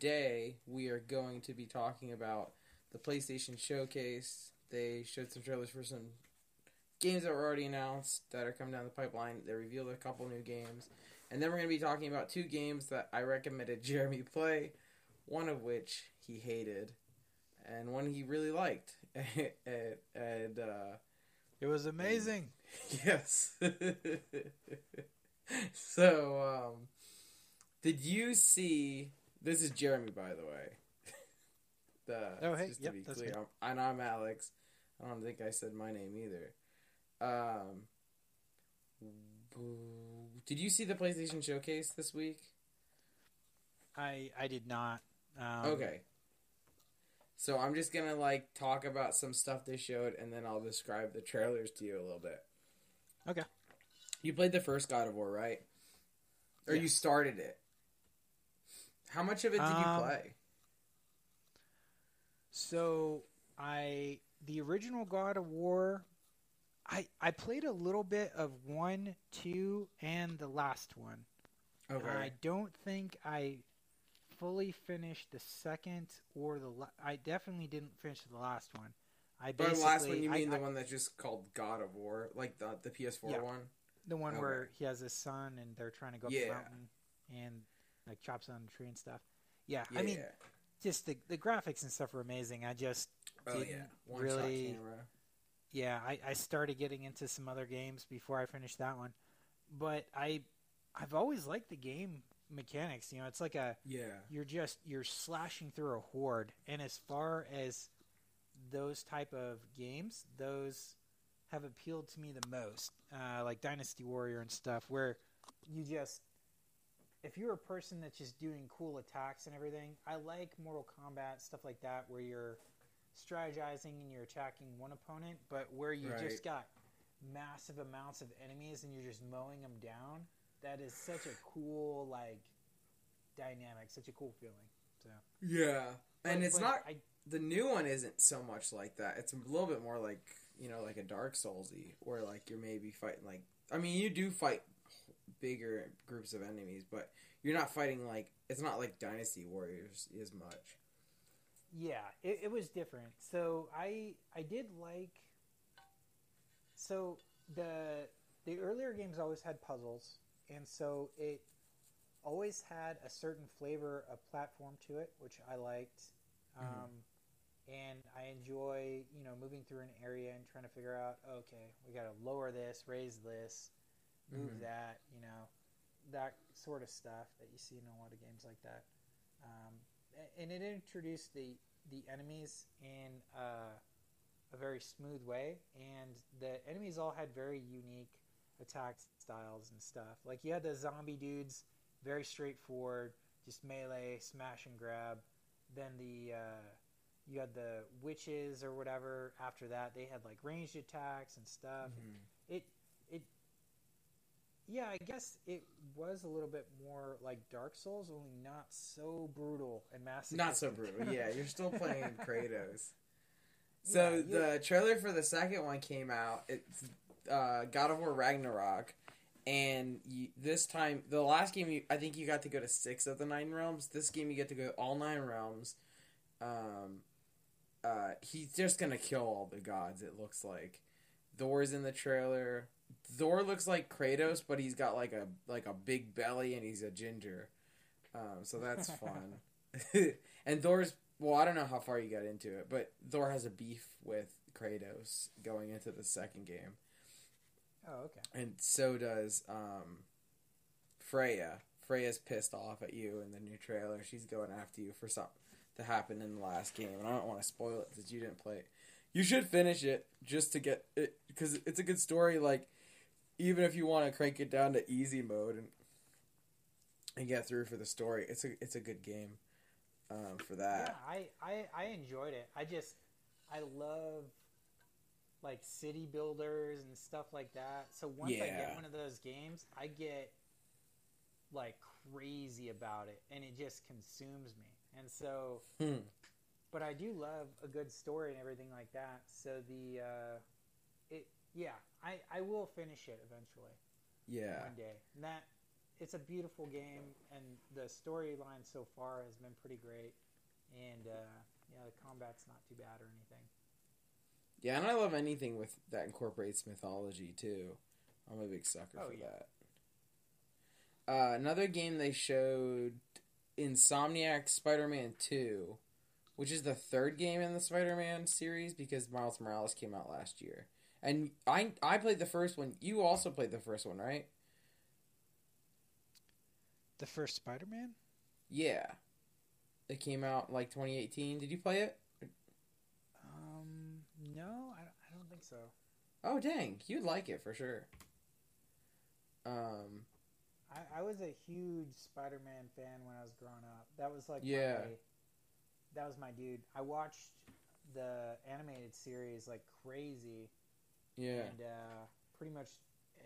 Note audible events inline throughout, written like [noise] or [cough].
Today we are going to be talking about the PlayStation Showcase. They showed some trailers for some games that were already announced that are coming down the pipeline. They revealed a couple new games. And then we're going to be talking about two games that I recommended [laughs] Jeremy play, one of which he hated, and one he really liked. and, [laughs] and uh, It was amazing. [laughs] Yes. so, um, did you see? This is Jeremy, by the way. [laughs] the, Oh, hey, just yep, to be clear. I'm, and I'm Alex. I don't think I said my name either. Um, did you see the PlayStation Showcase this week? I I did not. Um, okay. So I'm just gonna like talk about some stuff they showed, and then I'll describe the trailers to you a little bit. Okay. You played the first God of War, right? Or you started it. How much of it did you Um, play? So I the original God of War. I I played a little bit of one, two, and the last one. Okay. I don't think I fully finished the second or the. La- I definitely didn't finish the last one. I By the last one, you mean I- the one that's just called God of War, like the the PS4 Yeah. one? the one Okay. where he has his son and they're trying to go up Yeah. the mountain and like chops on the tree and stuff. Yeah, Yeah. I mean, just the the graphics and stuff are amazing. I just oh didn't one really- yeah, I, I started getting into some other games before I finished that one, but I I've always liked the game mechanics. You know, it's like a Yeah. you're just you're slashing through a horde, and as far as those type of games, those have appealed to me the most, uh, like Dynasty Warrior and stuff, where you just if you're a person that's just doing cool attacks and everything, I like Mortal Kombat stuff like that, where you're strategizing and you're attacking one opponent, but where you Right. just got massive amounts of enemies and you're just mowing them down. That is such a cool like dynamic, such a cool feeling. So, Yeah. And it's not I, the new one isn't so much like that. It's a little bit more like you know, like a Dark Soulsy, where like you're maybe fighting like I mean, you do fight bigger groups of enemies, but you're not fighting like it's not like Dynasty Warriors as much. yeah, it, it was different. So I I did like. So the the earlier games always had puzzles, and so it always had a certain flavor of platform to it, which I liked. Mhm. Um, and I enjoy, you know, moving through an area and trying to figure out, okay, we got to lower this, raise this, move Mhm. that, you know, that sort of stuff that you see in a lot of games like that. Um, and it introduced the the enemies in uh, a very smooth way, and the enemies all had very unique attack styles and stuff. Like you had the zombie dudes, very straightforward, just melee, smash and grab. Then the uh, you had the witches or whatever. After that, they had like ranged attacks and stuff. Mhm. It it yeah, I guess it was a little bit more like Dark Souls, only not so brutal and massive. Not so brutal. Yeah, you're still [laughs] playing Kratos. So Yeah, you- the trailer for the second one came out. It's uh, God of War Ragnarok, and you, this time the last game you, I think you got to go to six of the nine realms. This game you get to go all nine realms. Um, uh, he's just gonna kill all the gods. It looks like Thor's in the trailer. Thor looks like Kratos, but he's got like a like a big belly and he's a ginger. Um, so that's [laughs] fun. [laughs] and Thor's well, I don't know how far you got into it, but Thor has a beef with Kratos going into the second game, Oh, okay. and so does um, Freya. Freya's pissed off at you in the new trailer. She's going after you for something to happen in the last game, and I don't want to spoil it since you didn't play it. You should finish it just to get it because it's a good story. Like even if you want to crank it down to easy mode and and get through for the story, it's a it's a good game um, for that. Yeah, I, I I enjoyed it. I just I love like city builders and stuff like that. So once I get one of those games, I get like crazy about it and it just consumes me. And so Hmm. but I do love a good story and everything like that. So the uh it yeah, I I will finish it eventually. Yeah. one day. And that it's a beautiful game, and the storyline so far has been pretty great. And uh, yeah, the combat's not too bad or anything. Yeah, and I love anything with that incorporates mythology too. I'm a big sucker Oh, for yeah. that. Uh, another game they showed, Insomniac Spider-Man Two, which is the third game in the Spider-Man series because Miles Morales came out last year, and I I played the first one. You also played the first one, right? The first Spider-Man? Yeah, it came out like 2018. Did you play it? Um, no, I don't, I don't think so. Oh dang, you'd like it for sure. Um, I, I was a huge Spider-Man fan when I was growing up. That was like Yeah. my, that was my dude. I watched the animated series like crazy, yeah, and uh, pretty much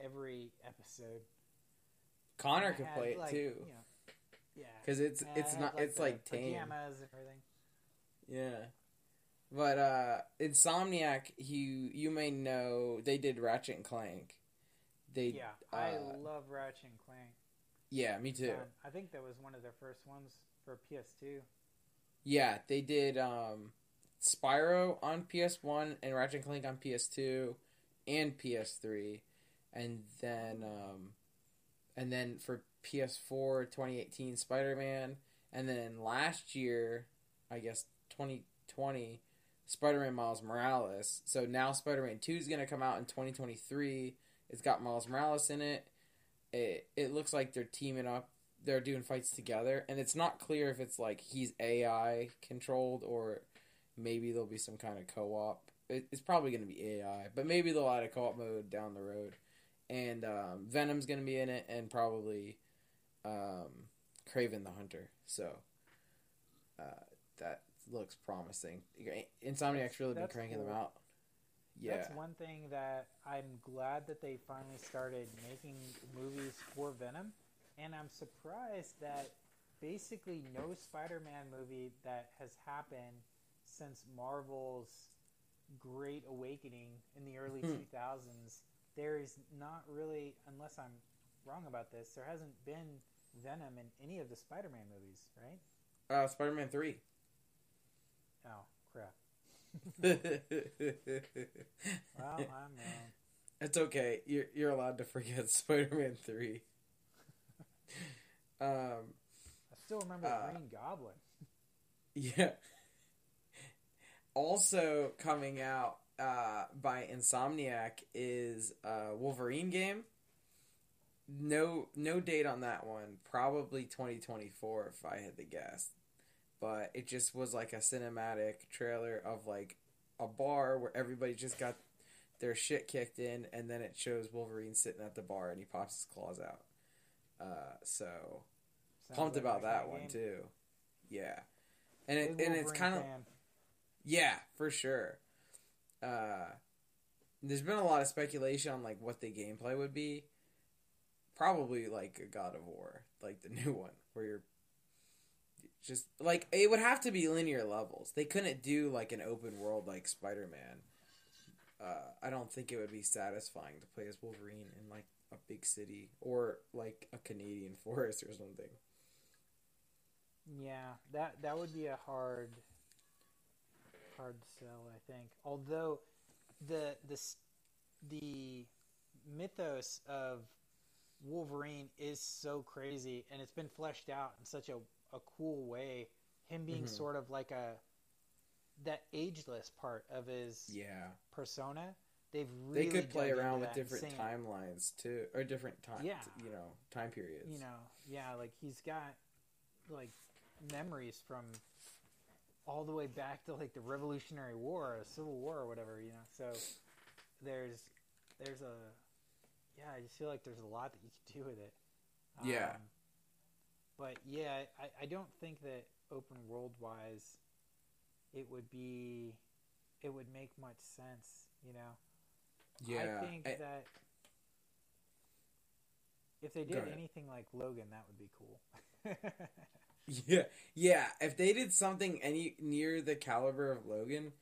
every episode. Connor I could had, play it like, too. you know, yeah, Because it's I it's not it's the like tame. pajamas and everything. Yeah. But uh Insomniac you you may know they did Ratchet and Clank. They Yeah, I uh, love Ratchet and Clank. Yeah, me too. Um, I think that was one of their first ones for PS2. Yeah, they did um Spyro on PS1 and Ratchet and Clank on PS2 and PS3 and then um and then for PS4 2018 Spider-Man and then last year I guess 2020 Spider-Man Miles Morales. So now Spider-Man 2 is to come out in 2023. It's got Miles Morales in it. It it looks like they're teaming up. They're doing fights together and it's not clear if it's like he's AI controlled or maybe there'll be some kind of co-op. It, it's probably going to be AI, but maybe they'll add a co-op mode down the road. And um, Venom's going to be in it and probably um, Kraven the Hunter. So uh, that looks promising. Insomniac's really been cranking them out. Yeah. That's one thing that I'm glad that they finally started making movies for Venom, and I'm surprised that basically no Spider-Man movie that has happened since Marvel's Great Awakening in the early Hmm. 2000s. There is not really, unless I'm wrong about this, there hasn't been Venom in any of the Spider-Man movies, right? Uh, Spider-Man 3. Oh crap! [laughs] Well, I'm wrong. It's okay. You're, you're allowed to forget [laughs] Spider-Man 3. [laughs] um, I still remember Uh, Green Goblin. Yeah. Also coming out uh, by Insomniac is a Wolverine game. No, no date on that one. Probably 2024 if I had to guess. But it just was like a cinematic trailer of like a bar where everybody just got their shit kicked in, and then it shows Wolverine sitting at the bar and he pops his claws out. Uh, so Sounds pumped like about that one game. too. Yeah, and it and it's kind of. Yeah for sure. Uh, there's been a lot of speculation on like what the gameplay would be. Probably like a God of War, like the [laughs] new one, where you're just like it would have to be linear levels. They couldn't do like an open world like Spider Man. Uh, I don't think it would be satisfying to play as Wolverine in like a big city or like a Canadian [laughs] forest or something. Yeah, that that would be a hard hard sell, I think. Although the the the mythos of Wolverine is so crazy and it's been fleshed out in such a, a cool way. Him being Mhm. sort of like a that ageless part of his Yeah. persona. They've really they could play around with different insane- timelines too, or different time, Yeah. you know, time periods. you know, yeah, like he's got like memories from all the way back to like the Revolutionary War, or Civil War, or whatever, you know. So there's there's a yeah, I just feel like there's a lot that you can do with it. Yeah. Um, but yeah, I, I don't think that open world wise, it would be, it would make much sense, you know. yeah, I think I- that if they did anything like Logan, that would be cool. [laughs] yeah, yeah. If they did something any near the caliber of Logan,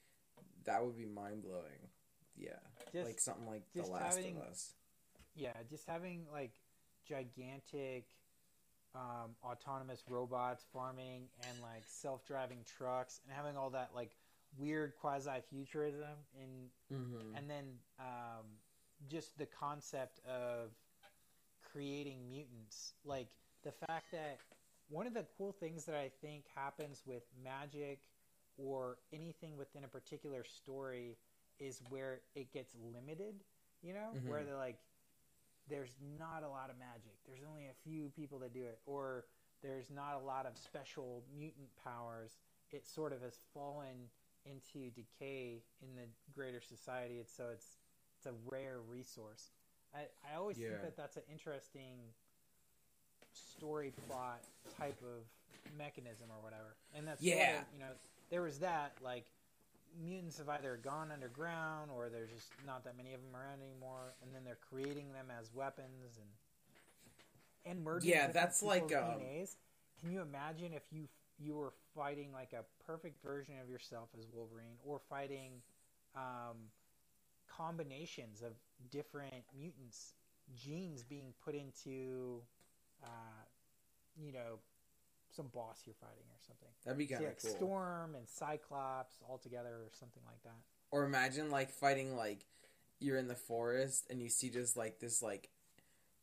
that would be mind blowing. Yeah, just like something like The Last having- of Us. yeah, just having like gigantic um, autonomous robots farming and like self-driving trucks and having all that like weird quasi-futurism and Mm-hmm. and then um, just the concept of creating mutants like the fact that one of the cool things that i think happens with magic or anything within a particular story is where it gets limited you know Mhm. where they're like there's not a lot of magic there's only a few people that do it or there's not a lot of special mutant powers it sort of has fallen into decay in the greater society. It's so it's it's a rare resource. I, I always Yeah. think that that's an interesting story plot type of mechanism or whatever. And that's Yeah. you know there was that like mutants have either gone underground or there's just not that many of them around anymore, and then they're creating them as weapons and and merging. Yeah, that's like, um, DNAs. Can you imagine if you you were fighting like a perfect version of yourself as Wolverine, or fighting um, combinations of different mutants, genes being put into, uh, you know, some boss you're fighting or something. That'd be kind of like cool. Storm and Cyclops all together or something like that. Or imagine like fighting like you're in the forest and you see just like this like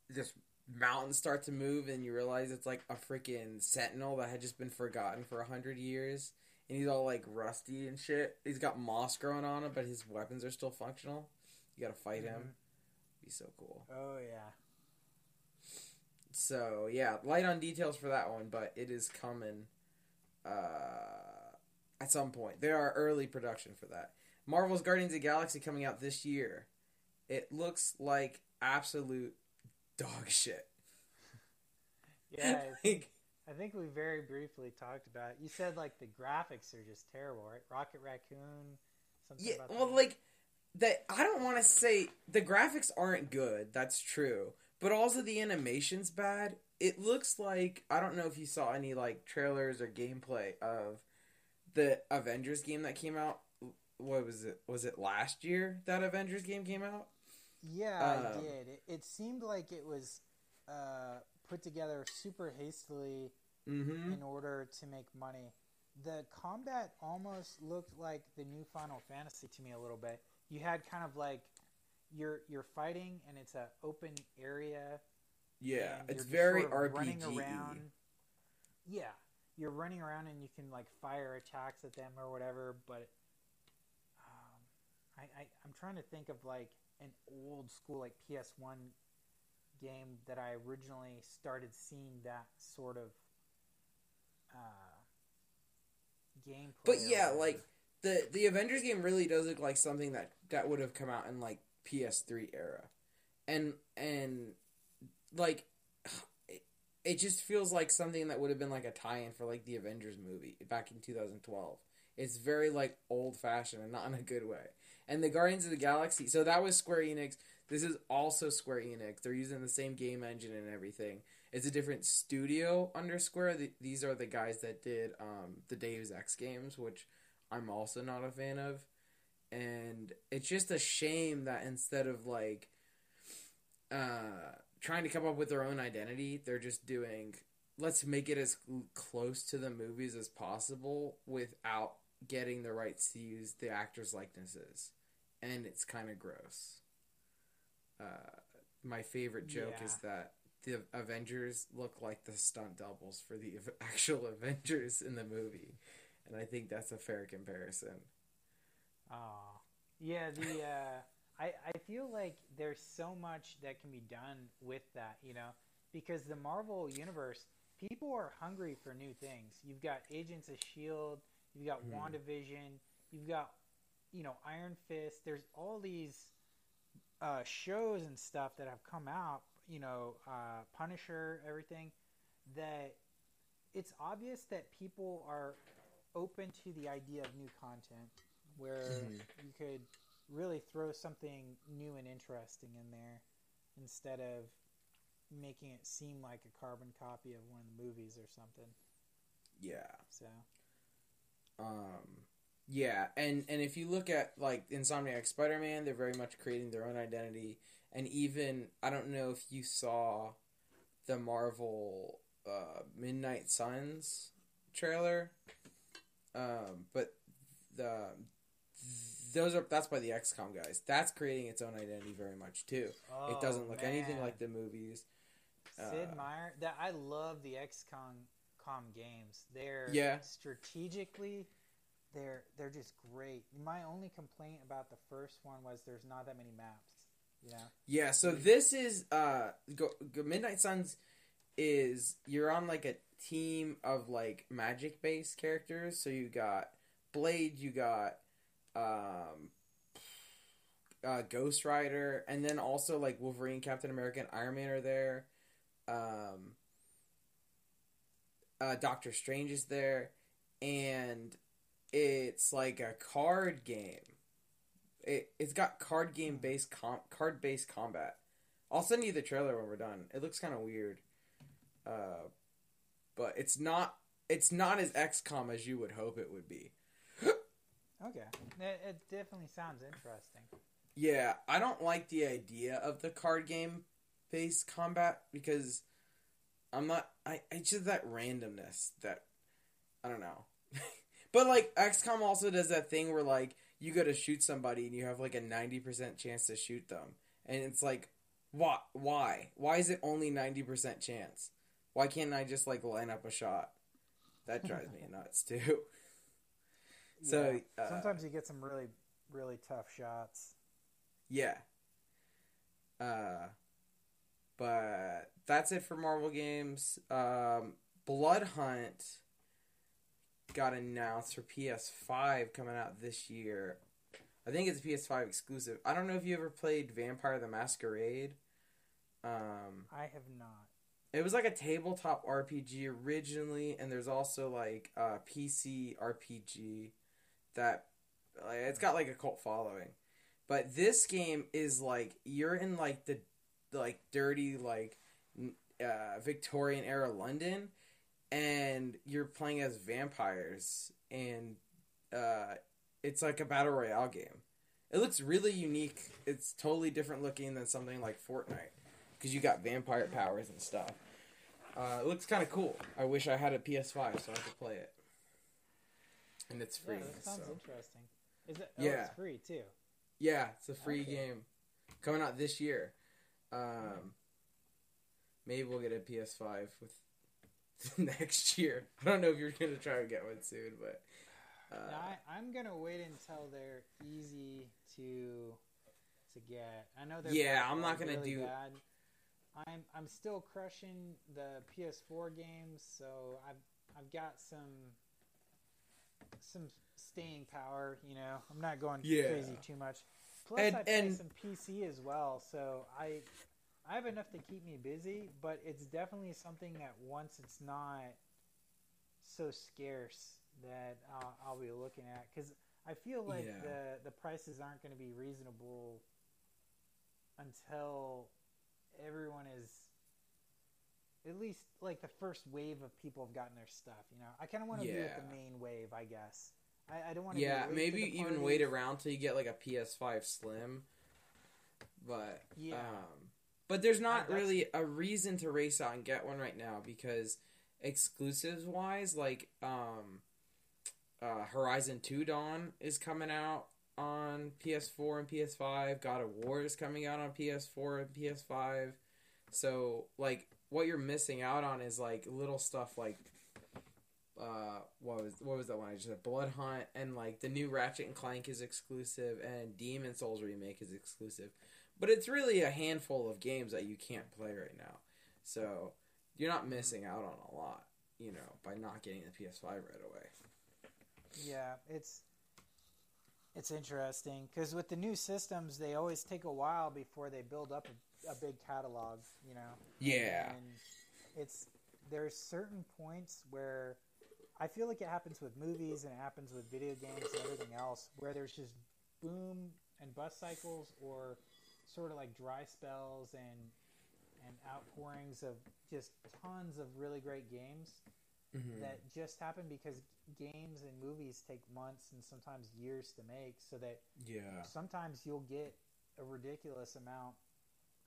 this mountain start to move and you realize it's like a freaking sentinel that had just been forgotten for a hundred years and he's all like rusty and shit. He's got moss growing on him, but his weapons are still functional. You gotta fight him. Mhm. Be so cool. Oh yeah. So yeah, light on details for that one, but it is coming uh, at some point. There are early production for that. Marvel's Guardians of the Galaxy coming out this year. It looks like absolute dog shit. [laughs] Yeah, [laughs] I think, like, I think we very briefly talked about. It. You said like the graphics are just terrible, right? Rocket Raccoon, something yeah, well, that. like that. I don't want to say the graphics aren't good. That's true, but also the animation's bad. It looks like I don't know if you saw any like trailers or gameplay of the Avengers game that came out. What was it? Was it last year that Avengers game came out? Yeah, I Um, did. It, it seemed like it was uh, put together super hastily Mm-hmm. in order to make money. The combat almost looked like the new Final Fantasy to me a little bit. You had kind of like you're you're fighting and it's an open area. Yeah, it's very sort of running RPG. around. Yeah, you're running around and you can like fire attacks at them or whatever. But um, I, I I'm trying to think of like an old school like PS1 game that I originally started seeing that sort of uh, gameplay. But yeah, like the the Avengers game really does look like something that that would have come out in like PS3 era, and and like it, it just feels like something that would have been like a tie-in for like the Avengers movie back in 2012. It's very like old fashioned and not in a good way. And the Guardians of the Galaxy, so that was Square Enix. This is also Square Enix. They're using the same game engine and everything. It's a different studio under Square. The, these are the guys that did um, the Deus Ex games, which I'm also not a fan of. And it's just a shame that instead of like uh, trying to come up with their own identity, they're just doing let's make it as close to the movies as possible without getting the rights to use the actors' likenesses. And it's kind of gross. Uh, my favorite joke Yeah. is that the Avengers look like the stunt doubles for the [laughs] actual Avengers in the movie. And I think that's a fair comparison. Oh, yeah. The uh, I I feel like there's so much that can be done with that, you know, because the Marvel universe, people are hungry for new things. You've got Agents of Shield, you've got Mhm. WandaVision, you've got you know Iron Fist. There's all these uh, shows and stuff that have come out, you know, uh, Punisher, everything. That it's obvious that people are open to the idea of new content where Mhm. you could really throw something new and interesting in there instead of making it seem like a carbon copy of one of the movies or something. Yeah. So Um, Yeah, and and if you look at like Insomniac Spider Man, they're very much creating their own identity, and even I don't know if you saw the Marvel uh, Midnight Suns trailer, um, but the those are that's by the XCOM guys. That's creating its own identity very much too. Oh, it doesn't look anything like the movies. Sid uh, Meier. That I love the XCOM com games. They're Yeah. strategically, they're they're just great. My only complaint about the first one was there's not that many maps. Know. Yeah, so this is uh go, go, Midnight Suns is you're on like a team of like magic based characters. So you got Blade, you got um uh Ghost Rider, and then also like Wolverine, Captain America, and Iron Man are there. Um uh Doctor Strange is there and it's like a card game it it's got card game based com- card based combat. I'll send you the trailer when we're done. It looks kind of weird, uh, but it's not it's not as XCOM as you would hope it would be. Okay. It, it definitely sounds interesting. Yeah, I don't like the idea of the card game based combat because I'm not. I it's just that randomness that I don't know. [laughs] but like XCOM also does that thing where like you go to shoot somebody and you have like a ninety percent chance to shoot them, and it's like, what? Why? Why is it only ninety percent chance? Why can't I just like line up a shot? That drives me [laughs] nuts too. So, Yeah. uh, sometimes you get some really really tough shots. Yeah. Uh, but that's it for Marvel games. Um, Blood Hunt got announced for PS5 coming out this year. I think it's a PS5 exclusive. I don't know if you ever played Vampire the Masquerade. Um, I have not. it was like a tabletop RPG originally, and there's also like a PC RPG that like, it's got like a cult following. But this game is like you're in like the like dirty like uh, Victorian era London, and you're playing as vampires, and uh, it's like a battle royale game. It looks really unique. It's totally different looking than something like Fortnite because you got vampire powers and stuff. Uh, it looks kind of cool. I wish I had a PS5 so I could play it. And it's free. Yeah, that sounds so. interesting. Is it? Oh, Yeah. it's free too. Yeah, it's a free Okay. game coming out this year. Um, maybe we'll get a PS5 with [laughs] next year. I don't know if you're gonna try to get one soon, but uh, I, I'm gonna wait until they're easy to to get. I know they're Yeah, bad- I'm not gonna really do- Bad. I'm I'm still crushing the PS4 games, so I've I've got some some staying power. You know, I'm not going Yeah. crazy too much. Plus, And- I play and- some PC as well, so I I have enough to keep me busy. But it's definitely something that once it's not so scarce that I'll, I'll be looking at because I feel like Yeah. the the prices aren't going to be reasonable until everyone is at least like the first wave of people have gotten their stuff. You know, I kind of want to be with the main wave, I guess. I, I don't want to. yeah, be maybe to even wait around till you get like a PS5 Slim. But Yeah. um, but there's not really a reason to race out and get one right now because exclusives wise, like um, uh, Horizon Two Dawn is coming out on PS4 and PS5. God of War is coming out on PS4 and PS5. So like what you're missing out on is like little stuff like uh what was what was that one I just said Blood Hunt and like the new Ratchet and Clank is exclusive and Demon Souls remake is exclusive. But it's really a handful of games that you can't play right now. So you're not missing out on a lot, you know, by not getting the PS5 right away. Yeah, it's it's interesting because with the new systems, they always take a while before they build up a, a big catalog. You know. Yeah. And it's there's certain points where I feel like it happens with movies and it happens with video games and everything else where there's just boom and bust cycles or sort of like dry spells and and outpourings of just tons of really great games. Mhm. that just happen because games and movies take months and sometimes years to make so that Yeah. sometimes you'll get a ridiculous amount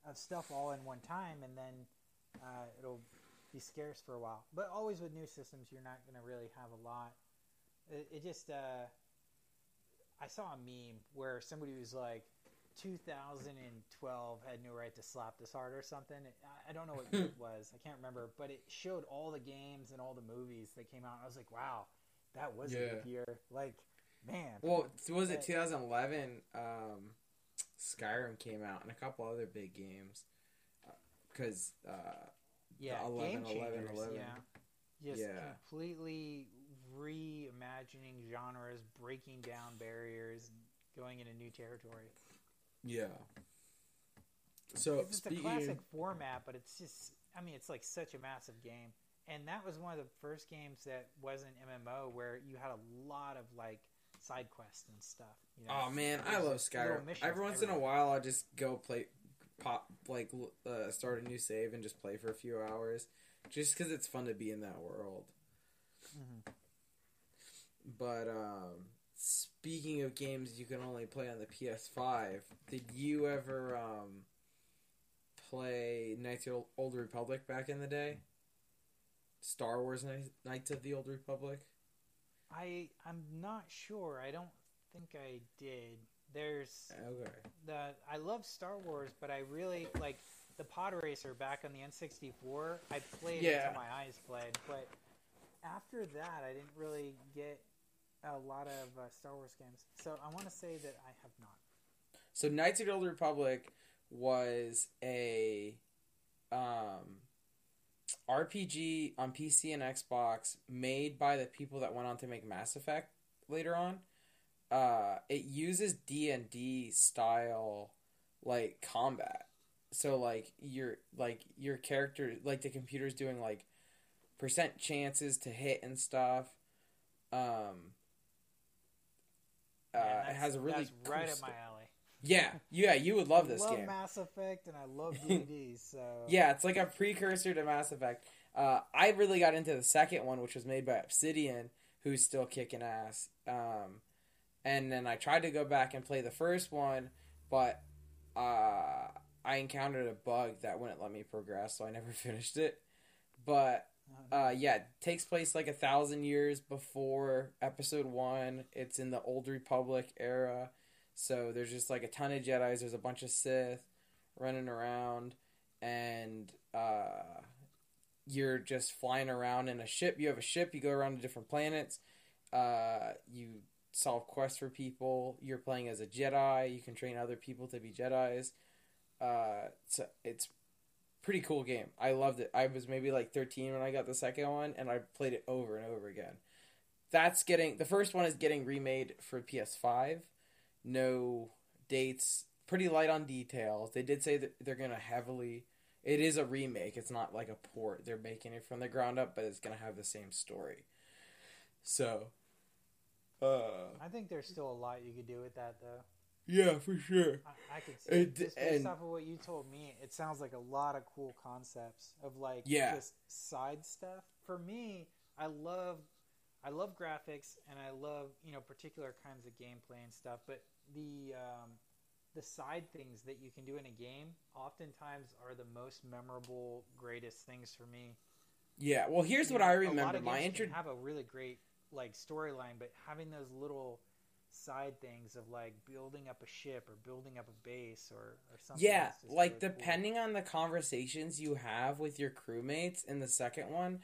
of stuff all in one time and then uh, it'll be scarce for a while. But always with new systems you're not going to really have a lot. It, it just uh, i saw a meme where somebody was like 2012 had no right to slap this hard or something. I, I don't know what it [laughs] was. I can't remember. But it showed all the games and all the movies that came out i was like wow that was a good year. Like man. Well, was it Uh, 2011? Um, Skyrim came out and a couple other big games. Because uh, yeah, 11, game 11, changers. 11. Yeah, just Yeah. completely reimagining genres, breaking down barriers, going into new territory. yeah. So it's just a classic format, but it's just, I mean, it's like such a massive game. And that was one of the first games that wasn't MMO where you had a lot of like side quests and stuff. You know? oh man, I love Skyrim. Every once in a while, I just go play, pop like uh, start a new save and just play for a few hours, just because it's fun to be in that world. Mhm. But um, speaking of games you can only play on the PS5, did you ever um, play Knights of the Old Republic back in the day? Star Wars Knights of the Old Republic? I I'm not sure. I don't think I did. There's Okay. the I love Star Wars, but I really like the Pod Racer back on the N64. I played Yeah. until my eyes bled, but after that, I didn't really get a lot of uh, Star Wars games. So I want to say that I have not. So Knights of the Old Republic was a um, RPG on PC and Xbox made by the people that went on to make Mass Effect later on. Uh, it uses D and D style like combat. So like your like your character like the computer's doing like percent chances to hit and stuff. Um, uh, Man, it has a really that's cool right up my alley. Yeah, yeah, you would love I this love game. Mass Effect and I love [laughs] D&D, so Yeah, it's like a precursor to Mass Effect. Uh, I really got into the second one, which was made by Obsidian, who's still kicking ass. Um, and then I tried to go back and play the first one, but uh, I encountered a bug that wouldn't let me progress, so I never [laughs] finished it. But uh, yeah, it takes place like a thousand years before Episode One. It's in the Old Republic era, so there's just like a ton of Jedi's. There's a bunch of Sith running around, and uh, you're just flying around in a ship. You have a ship. You go around to different planets. Uh, you solve quests for people. You're playing as a Jedi. You can train other people to be Jedi's. Uh, so it's pretty cool game. I loved it. I was maybe like 13 when I got the second one, and I played it over and over again. That's getting the first one is getting remade for PS5. No dates, pretty light on details. They did say that they're gonna heavily. It is a remake. It's not like a port. They're making it from the ground up, but it's gonna have the same story. So, uh, I think there's still a lot you could do with that, though. yeah, for sure. I, I could see It- just based and- off of what you told me, it sounds like a lot of cool concepts of like Yeah. just side stuff. For me, I love I love graphics and I love you know particular kinds of gameplay and stuff, but the um, the side things that you can do in a game oftentimes are the most memorable, greatest things for me. Yeah. Well, here's You what know, I remember. My intro. can have a really great like storyline, but having those little side things of like building up a ship or building up a base or, or something. Yeah, like really cool. depending on the conversations you have with your crewmates in the second one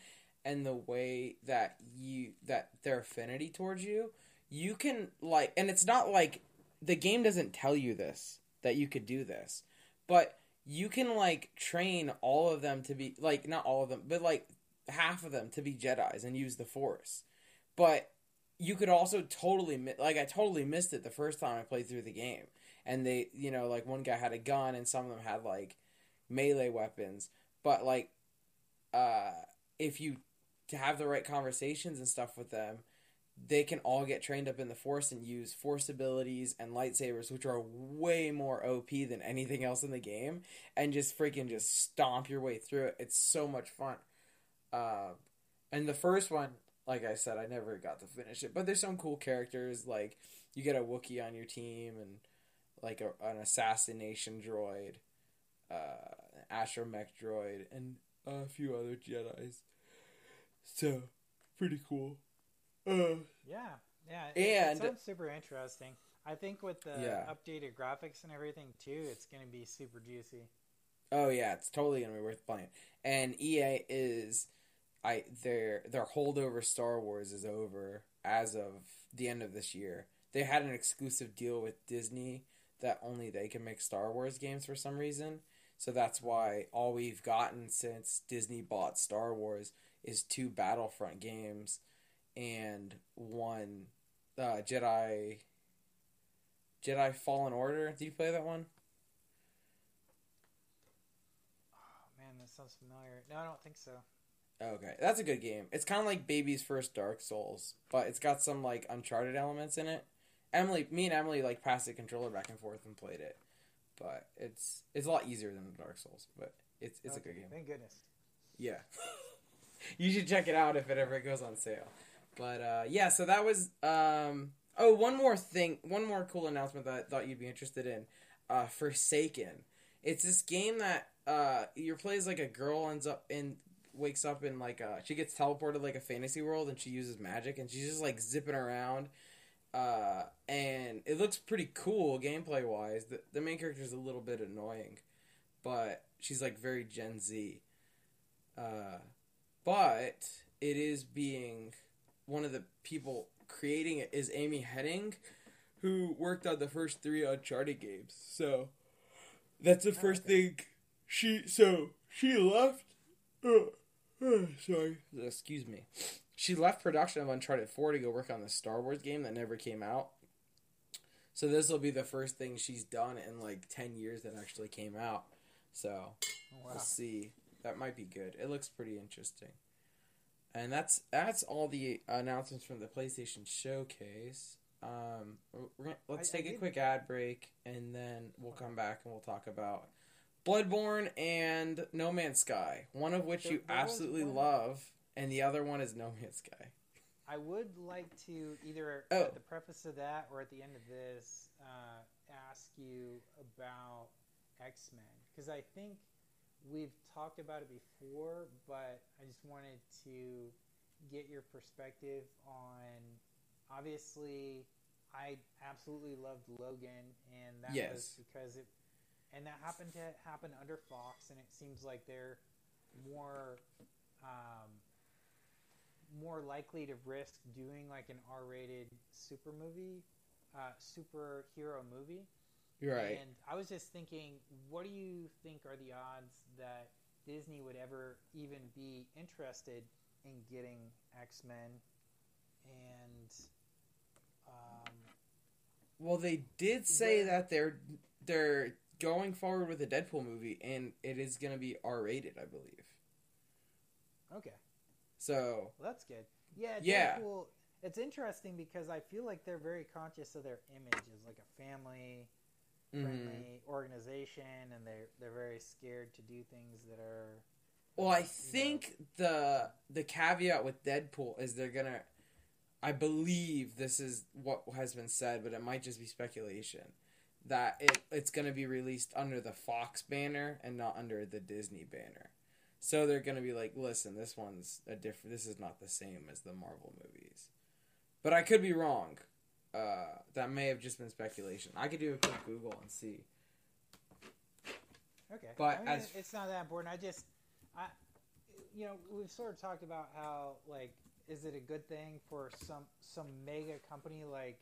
and the way that you that their affinity towards you, you can like and it's not like the game doesn't tell you this that you could do this. But you can like train all of them to be like not all of them, but like half of them to be Jedi's and use the Force. But you could also totally like I totally missed it the first time I played through the game. And they, you know, like one guy had a gun and some of them had like melee weapons. But like uh if you have the right conversations and stuff with them, they can all get trained up in the force and use force abilities and lightsabers which are way more OP than anything else in the game and just freaking just stomp your way through it. It's so much fun. Uh And the first one, like I said, I never got to finish it, but there's some cool characters. Like you get a Wookiee on your team, and like a, an assassination droid, uh, astromech droid, and a few other Jedi's. So pretty cool. Uh, Yeah, yeah. It, it sounds super interesting. I think with the Yeah. updated graphics and everything too, it's going to be super juicy. Oh yeah, it's totally gonna be worth playing. And EA is, I their their holdover Star Wars is over as of the end of this year. They had an exclusive deal with Disney that only they can make Star Wars games for some reason. So that's why all we've gotten since Disney bought Star Wars is two Battlefront games and one uh, Jedi Jedi Fallen Order. Did you play that one? Oh man, that sounds familiar. No, I don't think so. Okay, that's a good game. It's kind of like Baby's first Dark Souls, but it's got some like Uncharted elements in it. Emily, me and Emily like passed the controller back and forth and played it, but it's it's a lot easier than Dark Souls. But it's it's a good game. Thank goodness. Yeah, [laughs] you should check it out if it ever goes on sale. But uh, yeah, so that was um. Oh, one more thing, one more cool announcement that I thought you'd be interested in. Uh, Forspoken. It's this game that uh, your play as like a girl ends up in wakes up in like uh she gets teleported like a fantasy world and she uses magic and she's just like zipping around uh and it looks pretty cool gameplay wise the, the main character is a little bit annoying but she's like very gen z uh but it is being one of the people creating it is amy Hennig, who worked on the first three uncharted games. So that's the first okay. thing she so she left uh, uh, sorry excuse me. She left production of uncharted 4 to go work on the star wars game that never came out. So this will be the first thing she's done in like 10 years that actually came out. So Oh, wow. we'll see. That might be good. It looks pretty interesting and that's that's all the announcements from the playstation showcase um, we're gonna, let's I- I take a quick ad break and then we'll come back and we'll talk about Bloodborne and No Man's Sky. One of which you absolutely love, and the other one is No Man's Sky. I would like to either Oh. at the preface of that or at the end of this uh, ask you about X Men because I think we've talked about it before, but I just wanted to get your perspective on. Obviously, I absolutely loved Logan, and that was because it, and that happened to happen under Fox, and it seems like they're more. Um, more likely to risk doing like an R-rated super movie, uh, superhero movie. Right. And I was just thinking, what do you think are the odds that Disney would ever even be interested in getting X Men? And um, Well, they did say that they're they're going forward with a Deadpool movie, and it is going to be R rated, I believe. okay, So well that's good. Yeah, Yeah. Deadpool. It's interesting because I feel like they're very conscious of their image as like a family mhm. friendly organization, and they're they're very scared to do things that are. Well, I you know, think the the caveat with Deadpool is they're gonna. I believe this is what has been said, but it might just be speculation. That it it's gonna be released under the Fox banner and not under the Disney banner. So they're gonna be like, listen, this one's a different. This is not the same as the Marvel movies, but I could be wrong. Uh, that may have just been speculation. I could do a quick Google and see. Okay, But I mean, as- it's not that important. I just, I, you know, we've sort of talked about how like, is it a good thing for some some mega company like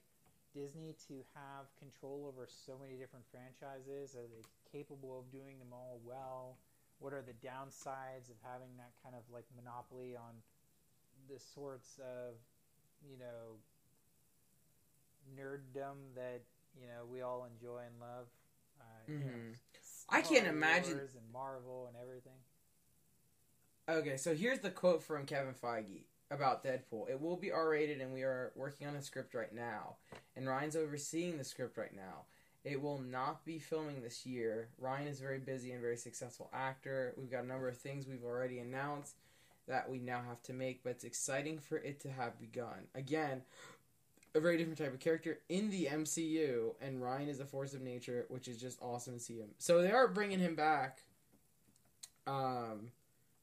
Disney to have control over so many different franchises? Are they capable of doing them all well? What are the downsides of having that kind of like monopoly on the sorts of, you know, nerddom that you know we all enjoy and love? Uh, you know, Mhm. I can't imagine- and Marvel and everything. Okay, so here's the quote from Kevin Feige about Deadpool. It will be R rated, and we are working on a script right now. And Ryan's overseeing the script right now. It will not be filming this year. Ryan is a very busy and very successful actor. We've got a number of things we've already announced. that we now have to make, but it's exciting for it to have begun. Again, a very different type of character in the MCU, and Ryan is a force of nature, which is just awesome to see him. So they are bringing him back. Um,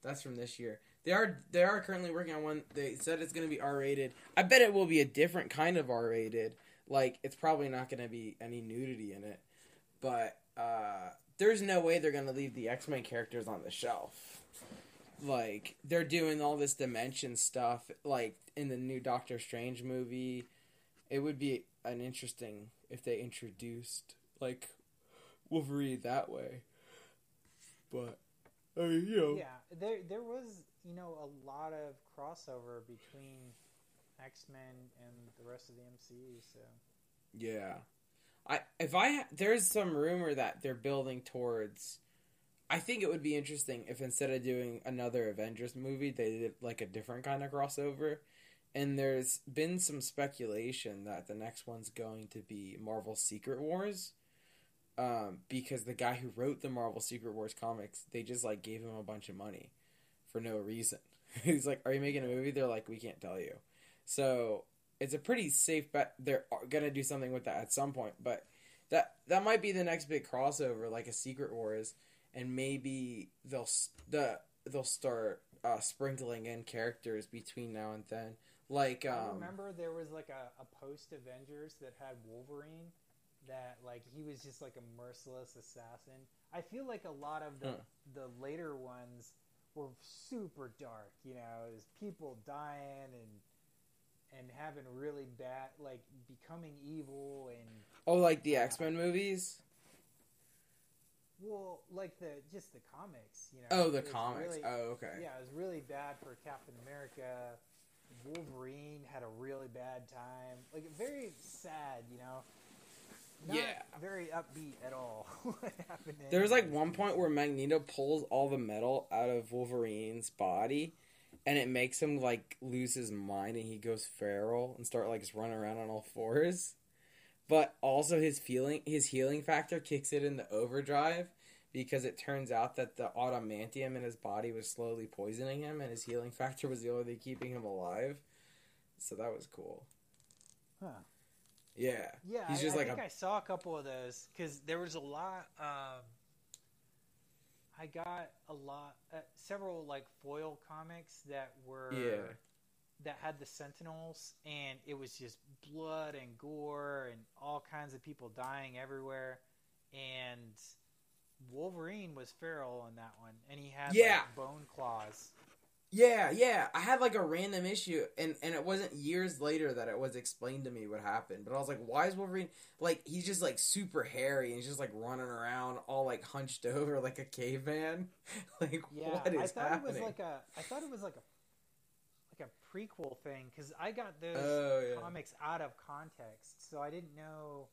that's from this year. They are they are currently working on one. They said it's going to be R rated. I bet it will be a different kind of R rated. Like it's probably not going to be any nudity in it, but uh, there's no way they're going to leave the X Men characters on the shelf. Like they're doing all this dimension stuff, like in the new Doctor Strange movie. It would be an interesting if they introduced like Wolverine that way. But I mean, you know, Yeah, there there was you know a lot of crossover between X Men and the rest of the MCU. So Yeah. I if I there's some rumor that they're building towards I think it would be interesting if instead of doing another Avengers movie they did like a different kind of crossover. And there's been some speculation that the next one's going to be Marvel Secret Wars. Um, because the guy who wrote the Marvel Secret Wars comics, they just like gave him a bunch of money for no reason. [laughs] He's like, "Are you making a movie?" They're like, "We can't tell you." So it's a pretty safe bet they're gonna do something with that at some point. But that that might be the next big crossover, like a Secret Wars, and maybe they'll the they'll start uh, sprinkling in characters between now and then. Like I um, remember there was like a, a post Avengers that had Wolverine. That like he was just like a merciless assassin. I feel like a lot of the Huh. the later ones were super dark. You know, it was people dying and and having really bad like becoming evil and oh, like the X Men movies. well like the just the comics. You know. Oh, the comics. really- oh, okay. Yeah, it was really bad for Captain America. Wolverine had a really bad time. Like very sad, you know. Not Yeah. very upbeat at all. [laughs] what happened? in There's like one point where Magneto pulls all the metal out of Wolverine's body, and it makes him like lose his mind, and he goes feral and start like running around on all fours. But also his feeling, his healing factor kicks it into overdrive because it turns out that the adamantium in his body was slowly poisoning him, and his healing [laughs] factor was the only thing keeping him alive. So that was cool. Huh. Yeah, Yeah, He's I, just I like think a- I saw a couple of those because there was a lot. Um, I got a lot, uh, several like foil comics that were Yeah. that had the Sentinels, and it was just blood and gore and all kinds of people dying everywhere. And Wolverine was feral in that one, and he had Yeah. like, bone claws. Yeah, yeah. I had like a random issue, and and it wasn't years later that it was explained to me what happened. But I was like, why is Wolverine like he's just like super hairy and he's just like running around all like hunched [laughs] over like a caveman? [laughs] like Yeah, what is I thought happening? it was like a. I thought it was like a like a prequel thing because I got those Oh, yeah. comics out of context, so I didn't know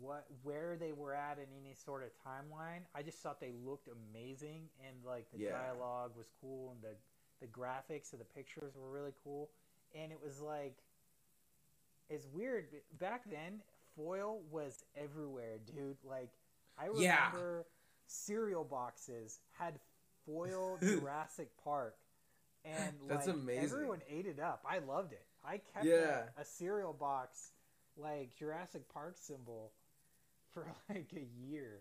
what where they were at in any sort of timeline. I just thought they looked amazing and like the Yeah. dialogue was cool and the the graphics of the pictures were really cool, and it was like it's weird back then. Foil was everywhere, dude. Like I Yeah. remember cereal boxes had foil [laughs] Jurassic Park, and That's like, amazing. Everyone ate it up. I loved it. I kept Yeah. a, a cereal box like Jurassic Park symbol for [laughs] like a year.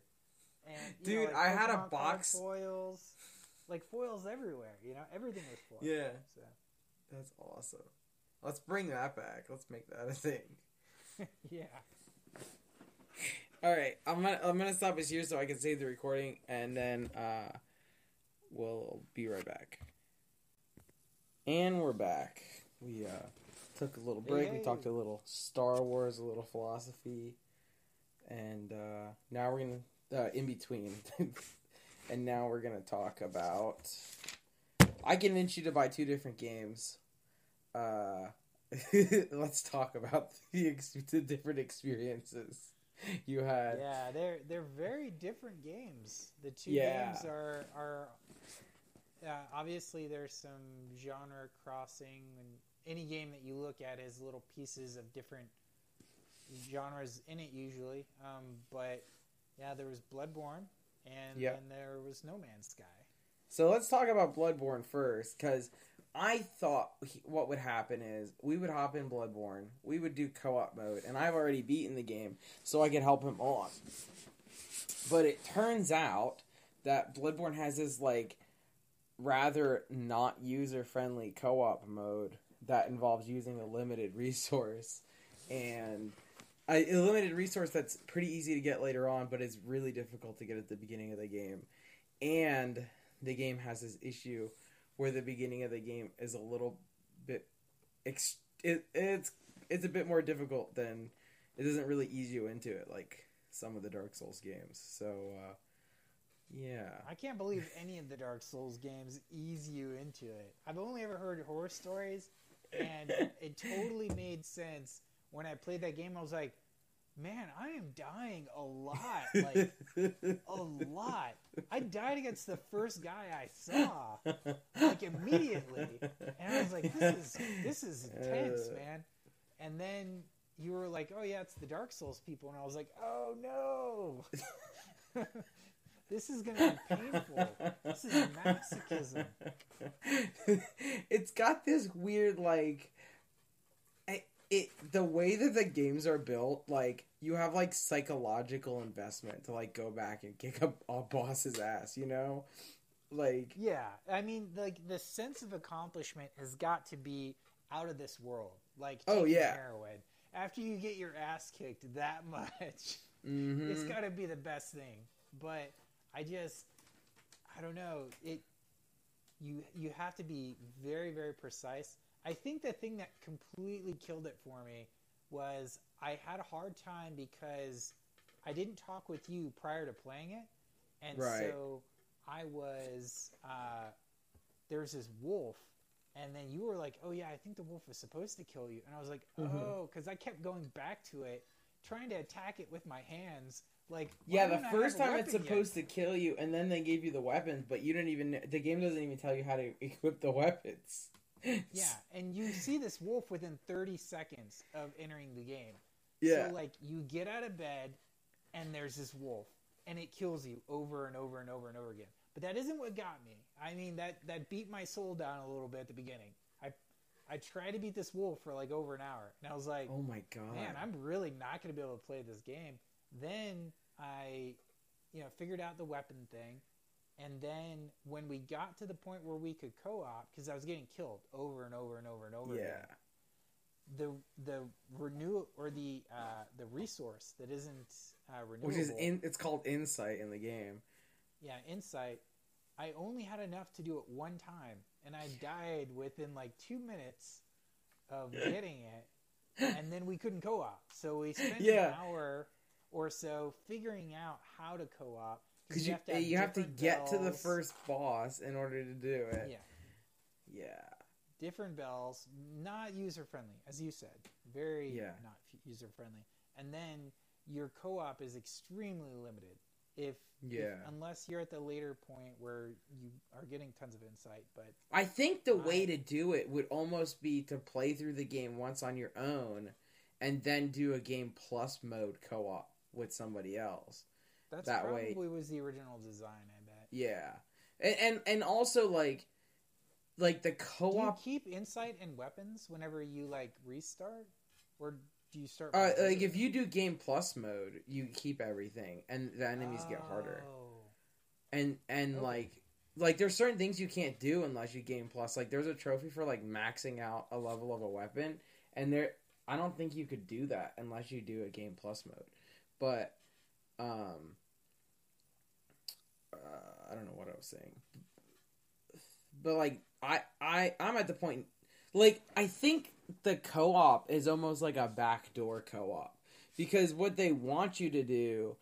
And you know, Dude, like, I had a box- foils, like foils everywhere. You know, everything was foil. Yeah. So That's awesome. Let's bring that back. Let's make that a thing. [laughs] yeah. All right, I'm gonna I'm gonna stop us here so I can save the recording, and then uh, we'll be right back. And we're back. We uh, took a little break. We Hey. talked a little Star Wars, a little philosophy, and uh, now we're gonna uh, in between, [laughs] and now we're gonna talk about. I convinced you to buy two different games. Uh, [laughs] let's talk about [laughs] the, ex- the different experiences you had. Yeah, they're they're very different games. The two Yeah. games are are uh, obviously there's some genre crossing, and any game that you look at has little pieces of different genres in it usually. Um, but yeah, there was Bloodborne, and Yep. then there was No Man's Sky. So let's talk about Bloodborne first, because I thought what would happen is we would hop in Bloodborne, we would do co-op mode, and I've already beaten the game, so I could help him on. But it turns out that Bloodborne has this like rather not user-friendly co-op mode that involves using a limited resource, and a, limited resource that's pretty easy to get later on, but it's really difficult to get at the beginning of the game. And the game has this issue where the beginning of the game is a little bit ex- it, it's it's a bit more difficult than it doesn't really ease you into it like some of the Dark Souls games. So uh, yeah. I can't believe any of the Dark Souls games ease you into it. I've only ever heard horror stories, and it totally made sense when I played that game. I was like, man, I am dying a lot. Like, a lot. I died against the first guy I saw, like, immediately. And I was like, this is, this is intense, Uh. man. And then you were like, oh, yeah, it's the Dark Souls people. And I was like, oh, no. [laughs] this is going to be painful. This is masochism. [laughs] it's got this weird like I- it the way that the games are built like you have like psychological investment to like go back and kick a, a boss's ass you know like Yeah, I mean, like the sense of accomplishment has got to be out of this world. Like, Oh, yeah. heroin after you get your ass kicked that [laughs] much, mhm. it's got to be the best thing. But I just, I don't know. It, you you have to be very very precise. I think the thing that completely killed it for me was I had a hard time because I didn't talk with you prior to playing it, and Right. so I was uh, there was this wolf, and then you were like, "Oh yeah, I think the wolf was supposed to kill you," and I was like, Mhm. "Oh," because I kept going back to it, trying to attack it with my hands. Like, yeah the first time it's weapon yet? supposed to kill you and then they gave you the weapons but you didn't even the game doesn't even tell you how to [laughs] equip the weapons [laughs] Yeah, and you see this wolf within 30 seconds of entering the game. yeah So, like, you get out of bed, and there's this wolf, and it kills you over and over and over and over again. But that isn't what got me. I mean, that that beat my soul down a little bit at the beginning. I I tried to beat this wolf for like over an hour, and I was like, oh my god man, I'm really not going to be able to play this game. Then I, you know, figured out the weapon thing. And then when we got to the point where we could co-op, because I was getting killed over and over and over and over yeah again, the the renew or the uh, the resource that isn't uh, renewable, which is in it's called insight in the game yeah, insight. I only had enough to do it one time, and I died within like two minutes of [laughs] getting it, and then we couldn't co-op. So we spent Yeah. an hour or so figuring out how to co-op because you have you have to get to the first boss in order to do it. Yeah, Yeah. different bells, not user friendly, as you said, very Yeah. not user friendly. And then your co-op is extremely limited. If if- Yeah. unless you're at the later point where you are getting tons of insight, but I think the way to do it would almost be to play through the game once on your own and then do a game plus mode co-op with somebody else. That's That probably way- was the original design. I bet. Yeah. And and, and also like like the Do you co-op you keep insight and weapons whenever you like restart, or do you start? uh, like if you do game plus mode, you keep everything and the enemies get harder. Oh. and and Okay. like like there's certain things you can't do unless you game plus like there's a trophy for like maxing out a level of a weapon and there i don't think you could do that unless you do a game plus mode but um uh, i don't know what i was saying but like i i i'm at the point like i think the co-op is almost like a backdoor co-op because what they want you to do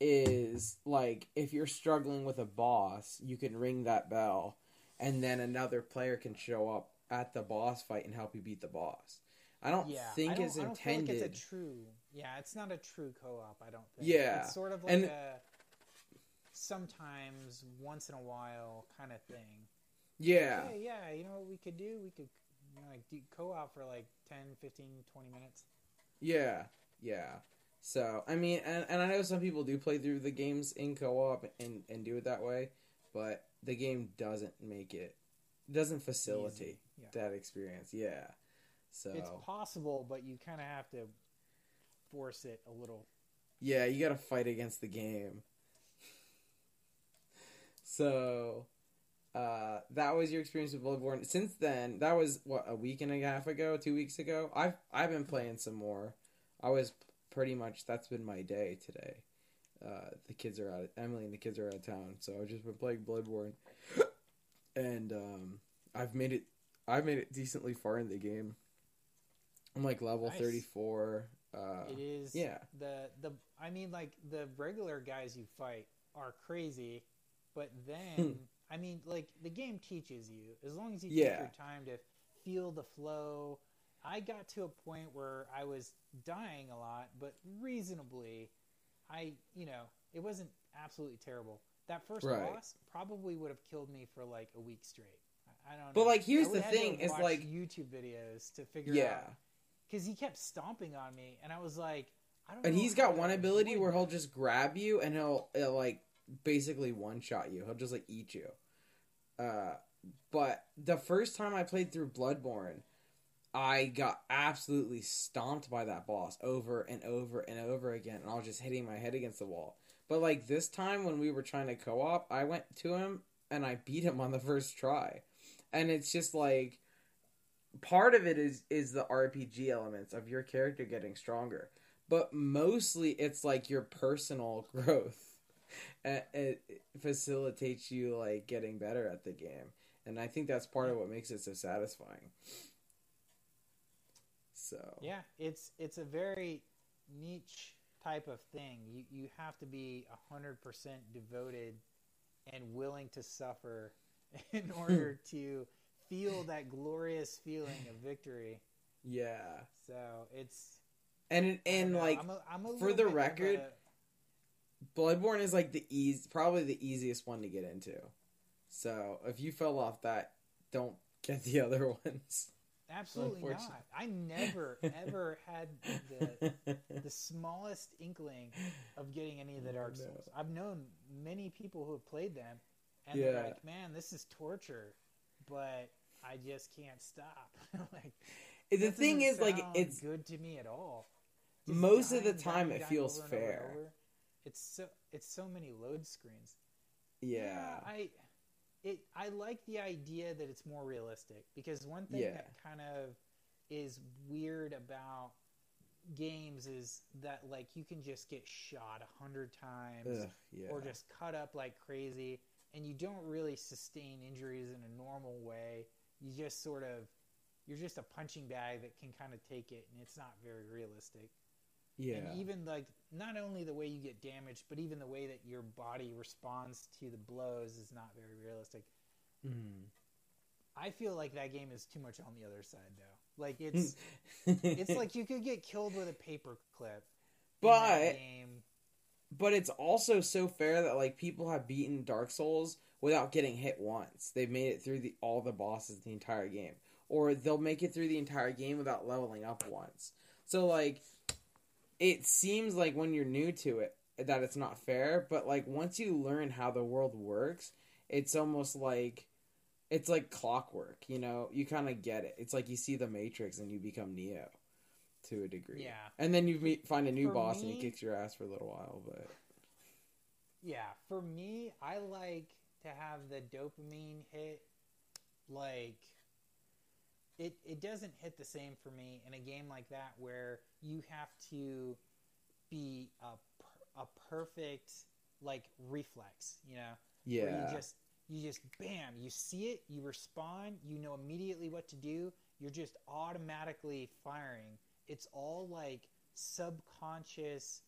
is like if you're struggling with a boss, you can ring that bell, and then another player can show up at the boss fight and help you beat the boss. I don't Yeah, think I don't, it's I don't feel intended. like it's a true. Yeah, it's not a true co-op. I don't think. Yeah, it's sort of like and- a sometimes once in a while kind of thing. yeah, Hey, yeah, you know what we could do? We could you know, like do co-op for like 10, 15, 20 minutes. yeah, yeah. So I mean, and, and I know some people do play through the games in co-op and and do it that way, but the game doesn't make it doesn't facilitate Yeah. that experience. Yeah. So It's possible, but you kind of have to force it a little. yeah, you got to fight against the game. [laughs] so uh, that was your experience with Bloodborne. Since then, that was what a week and a half ago, two weeks ago. I've I've been playing some more. I was pretty much that's been my day today. Uh, the kids are out. Emily and the kids are out of town, so I've just been playing Bloodborne, [coughs] and um, I've made it. I've made it decently far in the game. I'm like level Nice. thirty four. Uh, It is. yeah. The the I mean, like the regular guys you fight are crazy, but [laughs] then I mean, like the game teaches you as long as you take your time to feel the flow. I got to a point where I was dying a lot, but reasonably, I you know it wasn't absolutely terrible. That first Right. boss probably would have killed me for like a week straight. I, don't know. But, like, here's the have had to thing, is, like- YouTube videos to figure yeah. out because he kept stomping on me, and I was like, I don't. And he's got one ability where he'll just grab you and he'll, he'll like basically one shot you. He'll just like eat you. Uh, but the first time I played through Bloodborne, I got absolutely stomped by that boss over and over and over again, and I was just hitting my head against the wall. But like this time when we were trying to co-op, I went to him and I beat him on the first try, and it's just like part of it is is the RPG elements of your character getting stronger but mostly it's like your personal [laughs] growth. It facilitates you like getting better at the game and i think that's part of what makes it so satisfying. So. Yeah, it's it's a very niche type of thing. You you have to be hundred percent devoted and willing to suffer [laughs] in order [laughs] to feel [laughs] that glorious feeling of victory. yeah So it's and it, I don't and know, like I'm a, I'm a for the record, a- bloodborne is like the easy probably the easiest one to get into so if you fell off that don't get the [laughs] other ones absolutely not. I never ever had the [laughs] the smallest inkling of getting any of the Oh, Dark no. Souls. I've known many people who have played them, and Yeah. they're like, "Man, this is torture," but I just can't stop. [laughs] like the thing is like it's good to me at all. Just most of the time dying, it dying feels over fair over. It's so it's so many load screens. yeah I it I like the idea that it's more realistic because one thing Yeah. that kind of is weird about games is that like you can just get shot a hundred times Ugh, yeah or just cut up like crazy and you don't really sustain injuries in a normal way you just sort of you're just a punching bag that can kind of take it and it's not very realistic yeah and even like not only the way you get damaged, but even the way that your body responds to the blows is not very realistic. Mm. I feel like that game is too much on the other side though. Like [laughs] it's it's like you could get killed with a paper clip. but game, but it's also so fair that like people have beaten Dark Souls without getting hit once. They've made it through the all the bosses the entire game, or they'll make it through the entire game without leveling up once. So like, it seems like when you're new to it that it's not fair, but like once you learn how the world works, it's almost like it's like clockwork. You know, you kind of get it. It's like you see the Matrix and you become Neo to a degree. Yeah. and then you meet, find a new For boss and me- he kicks your ass for a little while, but. yeah, for me, I like to have the dopamine hit like it it doesn't hit the same for me in a game like that where you have to be a a perfect like reflex, you know, Yeah. where you just you just bam, you see it, you respond, you know immediately what to do, you're just automatically firing. It's all like subconscious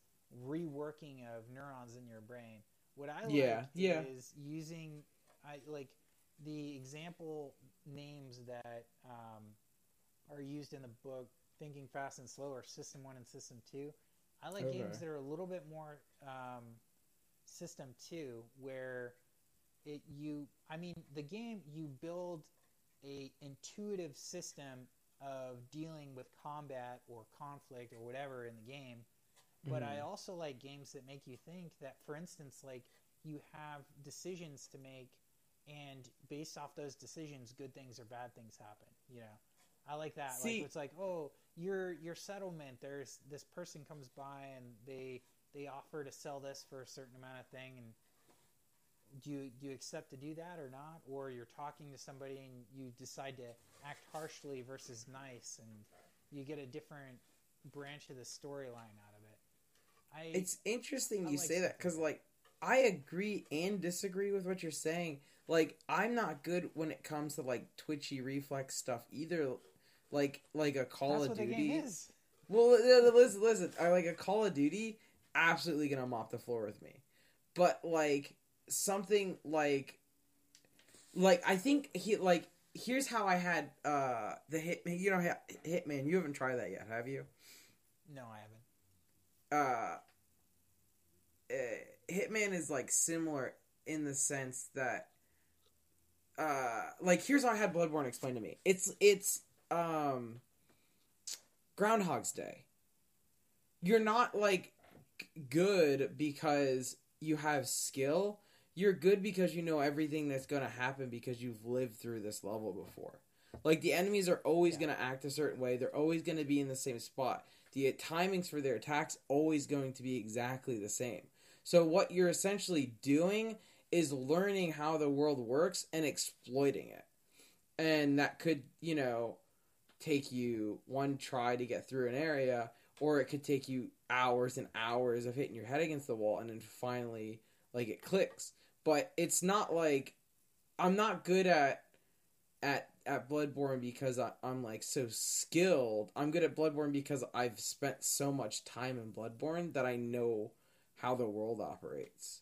reworking of neurons in your brain. What I like Yeah, yeah. is using I like the example names that um, are used in the book Thinking Fast and Slow are System 1 and System 2. I like Okay. games that are a little bit more um, System 2 where it you I mean the game you build a intuitive system of dealing with combat or conflict or whatever in the game but I Mhm. also like games that make you think that for instance like you have decisions to make, and based off those decisions, good things or bad things happen. You know, I like that. See- like it's like, oh, your your settlement. There's this person comes by and they they offer to sell this for a certain amount of thing, and do you do you accept to do that or not? Or you're talking to somebody and you decide to act harshly versus nice, and you get a different branch of the storyline out of it. I It's interesting I you like say that because, like, I agree and disagree with what you're saying. Like, I'm not good when it comes to like twitchy reflex stuff either. Like, like a Call that's of Duty. Well, li- li- listen, listen. I like a Call of Duty. Absolutely gonna mop the floor with me, but like something like, like I think he like here's how I had uh the Hitman. You know, Hit- Hitman. You haven't tried that yet, have you? No, I haven't. uh, uh Hitman is like similar in the sense that uh like here's how I had Bloodborne explained to me. It's it's um Groundhog's Day. You're not like good because you have skill. You're good because you know everything that's going to happen because you've lived through this level before. Like the enemies are always Yeah. going to act a certain way. They're always going to be in the same spot. The timings for their attacks always going to be exactly the same. So what you're essentially doing is learning how the world works and exploiting it. And that could, you know, take you one try to get through an area or it could take you hours and hours of hitting your head against the wall and then finally like it clicks. But it's not like I'm not good at at at Bloodborne because I, I'm like so skilled. I'm good at Bloodborne because I've spent so much time in Bloodborne that I know how the world operates.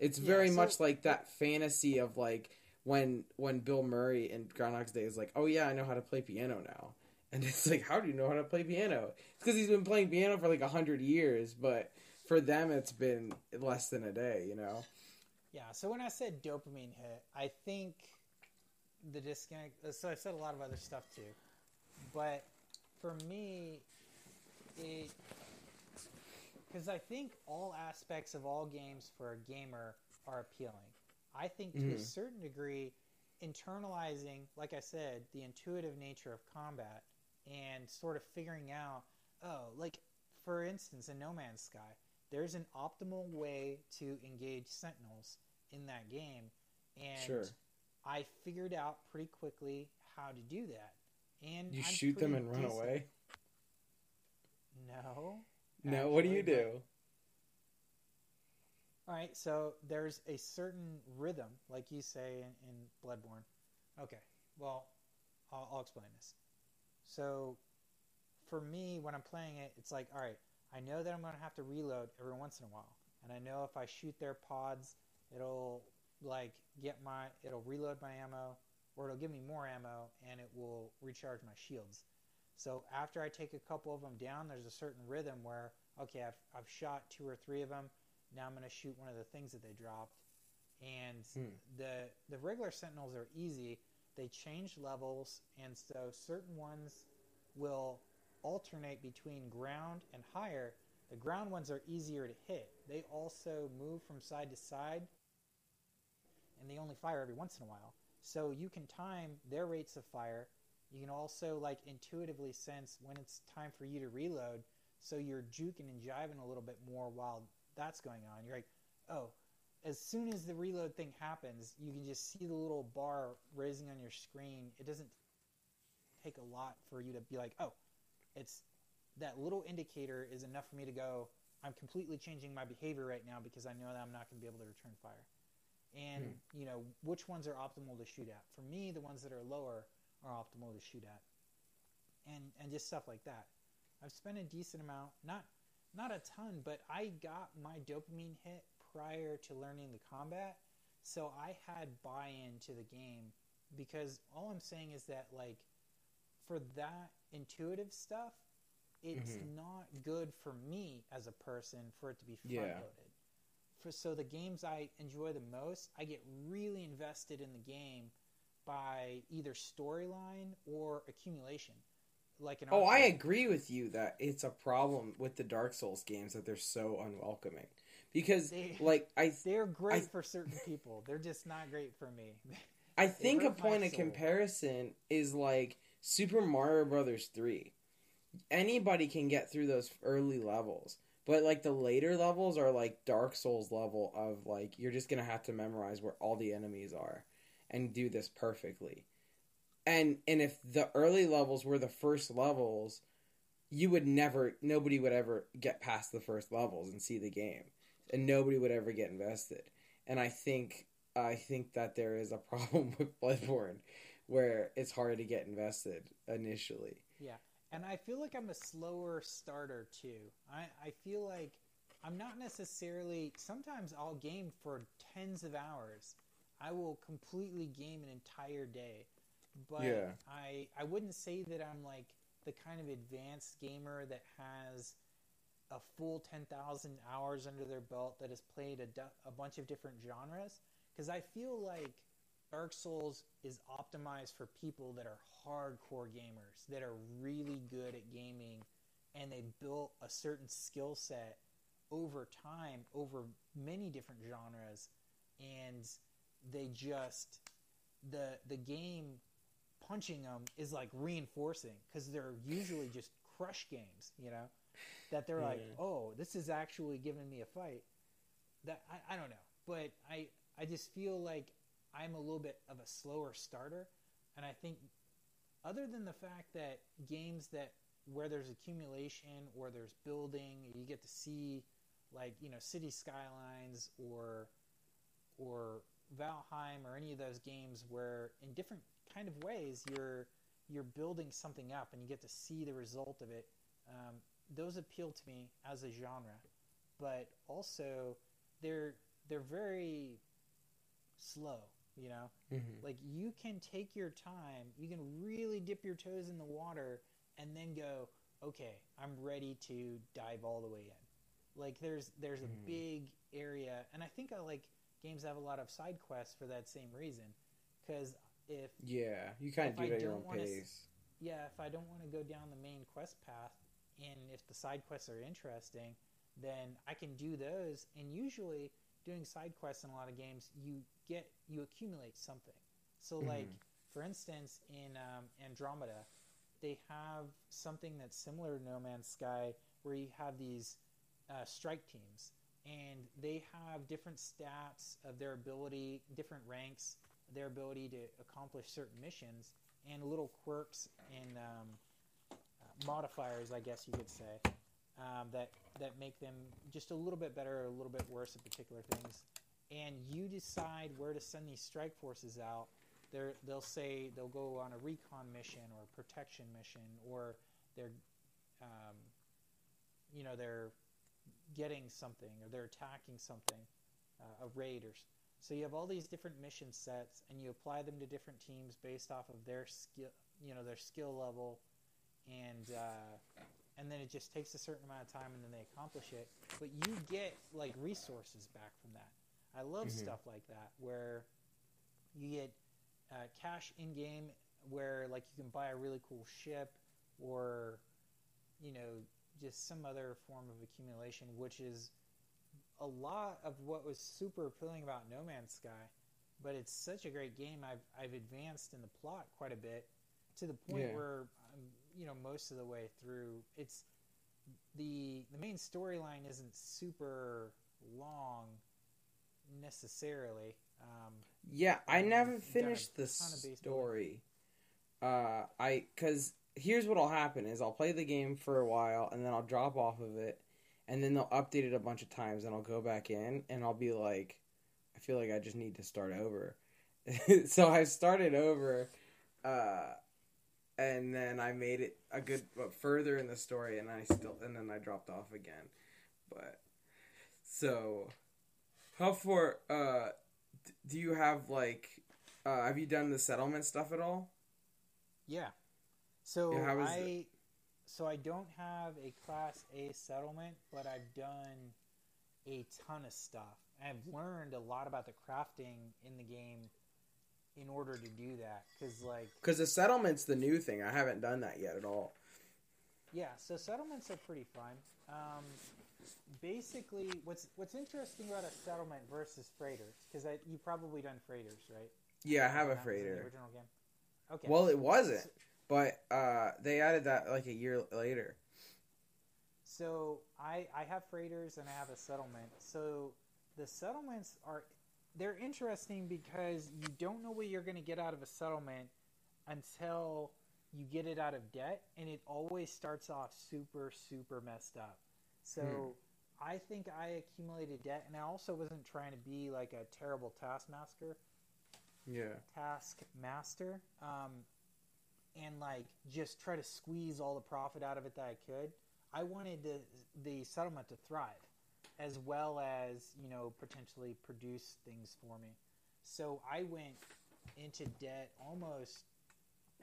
It's Yeah, very so- much like that fantasy of like when when Bill Murray in Groundhog's Day is like, "Oh yeah, I know how to play piano now," and [laughs] it's like, "How do you know how to play piano?" It's because he's been playing piano for like a hundred years, but for them, it's been less than a day. You know? Yeah, so when I said dopamine hit, I think the disconnect. So I've said a lot of other stuff too, but for me, it because I think all aspects of all games for a gamer are appealing. I think to a Mhm. certain degree, internalizing, like I said, the intuitive nature of combat and sort of figuring out, oh, like for instance, in No Man's Sky, there's an optimal way to engage sentinels in that game, and Sure. I figured out pretty quickly how to do that. And You I'm shoot them and run away. No. No, what do you but- do? All right, so there's a certain rhythm, like you say in, in Bloodborne. Okay, well, I'll, I'll explain this. So, for me, when I'm playing it, it's like, all right, I know that I'm going to have to reload every once in a while, and I know if I shoot their pods, it'll like get my, it'll reload my ammo, or it'll give me more ammo, and it will recharge my shields. So after I take a couple of them down, there's a certain rhythm where, okay, I've, I've shot two or three of them. Now I'm going to shoot one of the things that they dropped. And Hmm. the the regular sentinels are easy. They change levels, and so certain ones will alternate between ground and higher. The ground ones are easier to hit. They also move from side to side, and they only fire every once in a while. So you can time their rates of fire. You can also like intuitively sense when it's time for you to reload, so you're juking and jiving a little bit more while that's going on. You're like, oh, as soon as the reload thing happens, you can just see the little bar raising on your screen. It doesn't take a lot for you to be like, oh, it's that little indicator is enough for me to go. I'm completely changing my behavior right now because I know that I'm not going to be able to return fire. And hmm. you know which ones are optimal to shoot at. For me, the ones that are lower are optimal to shoot at, and and just stuff like that. I've spent a decent amount, not not a ton, but I got my dopamine hit prior to learning the combat, so I had buy-in to the game because all I'm saying is that like for that intuitive stuff, it's Mhm. not good for me as a person for it to be front loaded. For so the games I enjoy the most, I get really invested in the game by either storyline or accumulation. Like an Oh, I agree with you that it's a problem with the Dark Souls games that they're so unwelcoming because They- [laughs] like I They're great I- for certain people. They're just not great for me. I think a point of comparison is like Super Mario Brothers 3. Anybody can get through those early levels, but like the later levels are like Dark Souls level of like you're just going to have to memorize where all the enemies are and do this perfectly. And and if the early levels were the first levels, you would never nobody would ever get past the first levels and see the game. And nobody would ever get invested. And I think I think that there is a [laughs] problem with Bloodborne where it's hard to get invested initially. Yeah. And I feel like I'm a slower starter too. I, I feel like I'm not necessarily. Sometimes I'll game for tens of hours. I will completely game an entire day. But Yeah. I I wouldn't say that I'm like the kind of advanced gamer that has a full 10,000 hours under their belt that has played a, du- a bunch of different genres because I feel like Dark Souls is optimized for people that are hardcore gamers that are really good at gaming and they built a certain skill set over time over many different genres and they just the the game punching them is like reinforcing because they're usually just crush games you know? That they're like oh this is actually giving me a fight. That I, I don't know but i i just feel like i'm a little bit of a slower starter. And i think other than the fact that games that where there's accumulation or there's building you get to see like you know city skylines or or valheim or any of those games where in different kind of ways you're you're building something up and you get to see the result of it um, those appeal to me as a genre. But also they're they're very slow you know Mm-hmm. like you can take your time, you can really dip your toes in the water and then go, okay, I'm ready to dive all the way in. Like there's there's a Mhm. big area and I think I like games have a lot of side quests for that same reason cuz if Yeah, you kind of do I it at your own wanna pace. yeah, if I don't want to go down the main quest path and if the side quests are interesting, then I can do those and usually doing side quests in a lot of games, you get you accumulate something. So like Mhm. for instance in um, Andromeda, they have something that's similar to No Man's Sky where you have these uh, strike teams and they have different stats of their ability, different ranks, their ability to accomplish certain missions, and little quirks and um, uh, modifiers, I guess you could say, um, that that make them just a little bit better or a little bit worse at particular things. And you decide where to send these strike forces out. They're, they'll say they'll go on a recon mission or a protection mission, or they're, um, you know, they're getting something or they're attacking something, uh, a raid or so you have all these different mission sets and you apply them to different teams based off of their skill, you know, their skill level, and uh, and then it just takes a certain amount of time and then they accomplish it. But you get like resources back from that. I love Mhm. stuff like that where you get uh, cash in game where like you can buy a really cool ship or you know just some other form of accumulation, which is a lot of what was super appealing about No Man's Sky. But it's such a great game. I've I've advanced in the plot quite a bit to the point Yeah. where I'm you know most of the way through. It's the the main storyline isn't super long necessarily. Um, Yeah, I never finished the ton of base story. Uh, I because here's what'll happen is I'll play the game for a while and then I'll drop off of it, and then they'll update it a bunch of times and I'll go back in and I'll be like, I feel like I just need to start over. [laughs] so I started over, uh, and then I made it a good but further in the story and I still and then I dropped off again, but so how far uh do you have like uh have you done the settlement stuff at all Yeah. So Yeah, I it? so I don't have a class A settlement, but I've done a ton of stuff. I've learned a lot about the crafting in the game in order to do that cuz like because the settlement's the new thing i haven't done that yet at all yeah, so settlements are pretty fun. Um basically, what's what's interesting about a settlement versus freighters, because you've probably done freighters, right? Yeah, I have a freighter. original game. Okay. Well, it wasn't, but uh, they added that like a year later. So I I have freighters and I have a settlement. So the settlements are they're interesting because you don't know what you're going to get out of a settlement until you get it out of debt, and it always starts off super super messed up. So. Hmm. I think I accumulated debt, and I also wasn't trying to be like a terrible taskmaster. Yeah. taskmaster um, and like just try to squeeze all the profit out of it that I could. I wanted the the settlement to thrive, as well as you know potentially produce things for me. So I went into debt almost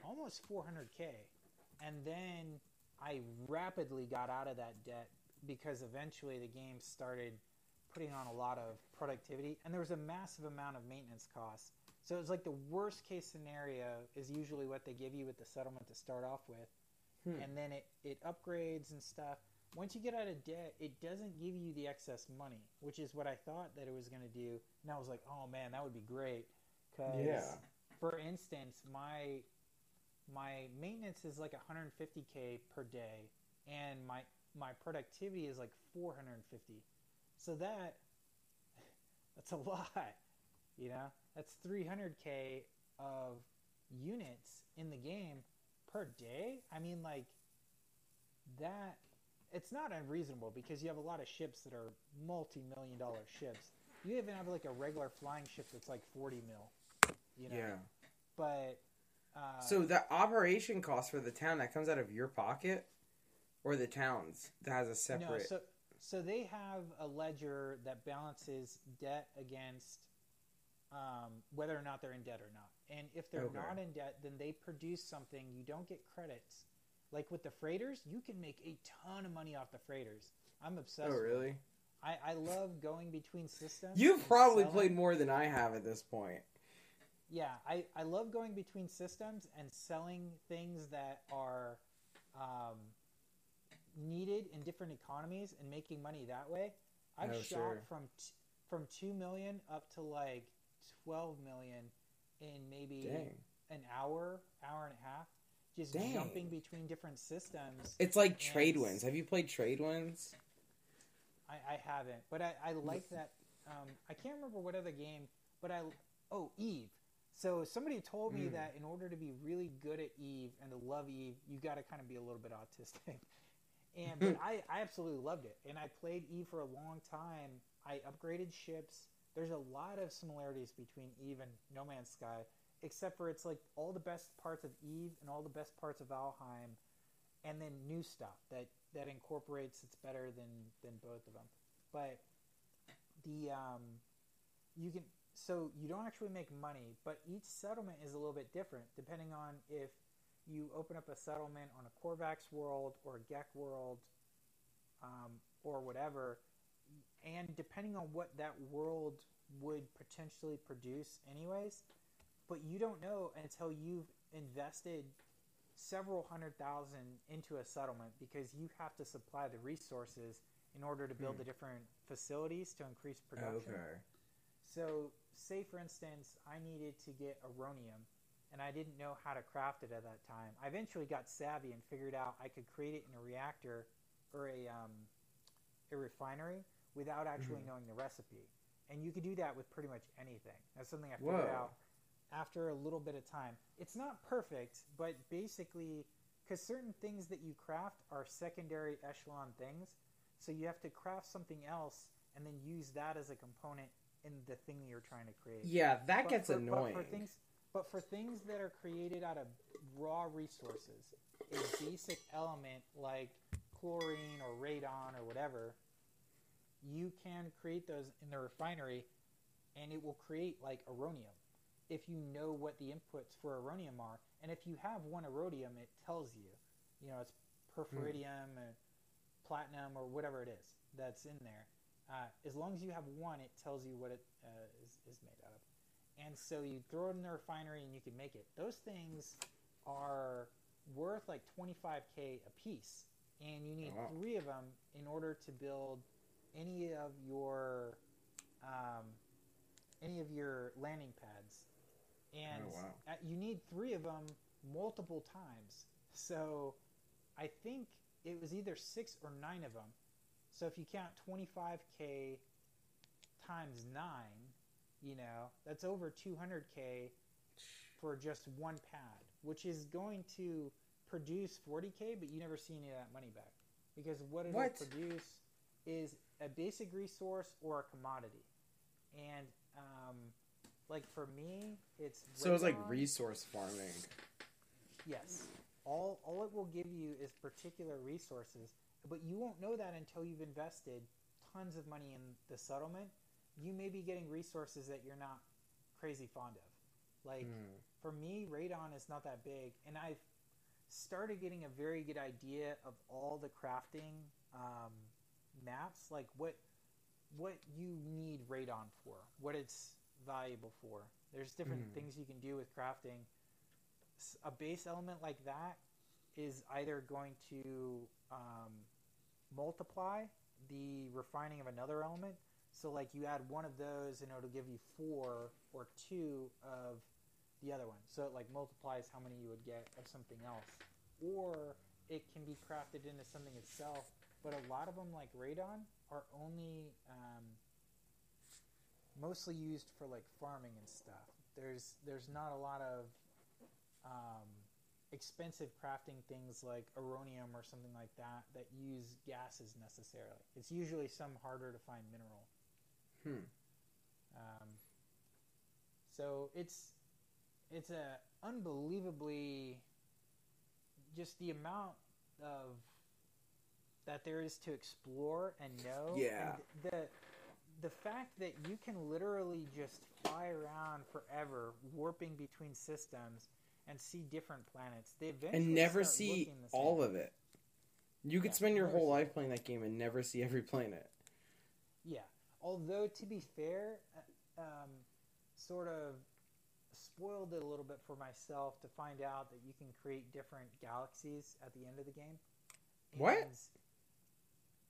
almost 400k, and then I rapidly got out of that debt because eventually the game started putting on a lot of productivity, and there was a massive amount of maintenance costs. So it's like the worst case scenario is usually what they give you with the settlement to start off with, Hmm. and then it, it upgrades and stuff. Once you get out of debt, it doesn't give you the excess money, which is what I thought that it was going to do. And I was like, oh man, that would be great. Cause Yeah. for instance, my my maintenance is like 150k per day, and my my productivity is like 450. So that [laughs] that's a lot, you know. That's 300k of units in the game per day. I mean, like that. It's not unreasonable because you have a lot of ships that are multi-million dollar ships. You even have like a regular flying ship that's like 40 mil, you know. Yeah. But uh, So the operation cost for the town that comes out of your pocket, or the town's that has a separate. No, so so they have a ledger that balances debt against um, whether or not they're in debt or not. And if they're Okay. not in debt, then they produce something. You don't get credits. Like with the freighters, you can make a ton of money off the freighters. I'm obsessed. oh really? I, I love going between systems. You've probably selling- played more than I have at this point. Yeah, I, I love going between systems and selling things that are um, needed in different economies and making money that way. I've Oh, shot sure. from t- from two million up to like twelve million in maybe Dang. an hour, hour and a half, just Dang. jumping between different systems. It's like. Trade Winds. Have you played Trade Winds? I, I haven't, but I, I like that. Um, I can't remember what other game, but I oh Eve. So somebody told me Mm. that in order to be really good at Eve and to love Eve, you got to kind of be a little bit autistic. [laughs] And but I, I absolutely loved it, and I played Eve for a long time. I upgraded ships. There's a lot of similarities between Eve and No Man's Sky, except for it's like all the best parts of Eve and all the best parts of Valheim, and then new stuff that that incorporates it's better than than both of them. But the um, you can so you don't actually make money, but each settlement is a little bit different depending on if you open up a settlement on a Korvax world or a Gek world, um, or whatever, and depending on what that world would potentially produce, anyways. But you don't know until you've invested several hundred thousand into a settlement because you have to supply the resources in order to build Hmm. the different facilities to increase production. Okay. So, say for instance, I needed to get aronium, and I didn't know how to craft it at that time. I eventually got savvy and figured out I could create it in a reactor or a um, a refinery without actually Mhm. knowing the recipe. And you could do that with pretty much anything. That's something I figured Whoa. out after a little bit of time. It's not perfect, but basically, because certain things that you craft are secondary echelon things, so you have to craft something else and then use that as a component in the thing that you're trying to create. Yeah, that But gets for- annoying. For things, but for things that are created out of raw resources, a basic element like chlorine or radon or whatever, you can create those in the refinery, and it will create like aronium if you know what the inputs for aronium are. And if you have one aronium, it tells you, you know, it's perferidium and platinum or whatever it is that's in there. Uh, as long as you have one, it tells you what it uh, is, is made out of. And so you throw it in the refinery and you can make it. Those things are worth like 25k a piece, and you need Wow. three of them in order to build any of your um, any of your landing pads, and Oh, wow. uh, you need three of them multiple times. So I think it was either six or nine of them. So if you count 25k times nine, you know that's over 200k for just one pad, which is going to produce 40k, but you never see any of that money back because what it'll What? produce is a basic resource or a commodity, and um, like for me, it's So it's like resource farming. Yes. All all it will give you is particular resources, but you won't know that until you've invested tons of money in the settlement. You may be getting resources that you're not crazy fond of. Like Hmm. for me, radon is not that big, and I've started getting a very good idea of all the crafting um, maps, like what what you need radon for, what it's valuable for. There's different Mhm. things you can do with crafting. A base element like that is either going to um, multiply the refining of another element. So, like you add one of those, and it'll give you four or two of the other one. So it like multiplies how many you would get of something else. Or it can be crafted into something itself. But a lot of them, like radon, are only um, mostly used for like farming and stuff. There's there's not a lot of um, expensive crafting things like aronium or something like that that use gases necessarily. It's usually some harder to find mineral. Hmm. Um, so it's it's a unbelievably just the amount of that there is to explore and know. Yeah. And the the fact that you can literally just fly around forever, warping between systems and see different planets. They eventually And never see looking the same. all of it. You could Yeah, spend your whole life playing that game and never see every planet. Yeah. Although to be fair, uh, um, sort of spoiled it a little bit for myself to find out that you can create different galaxies at the end of the game. What?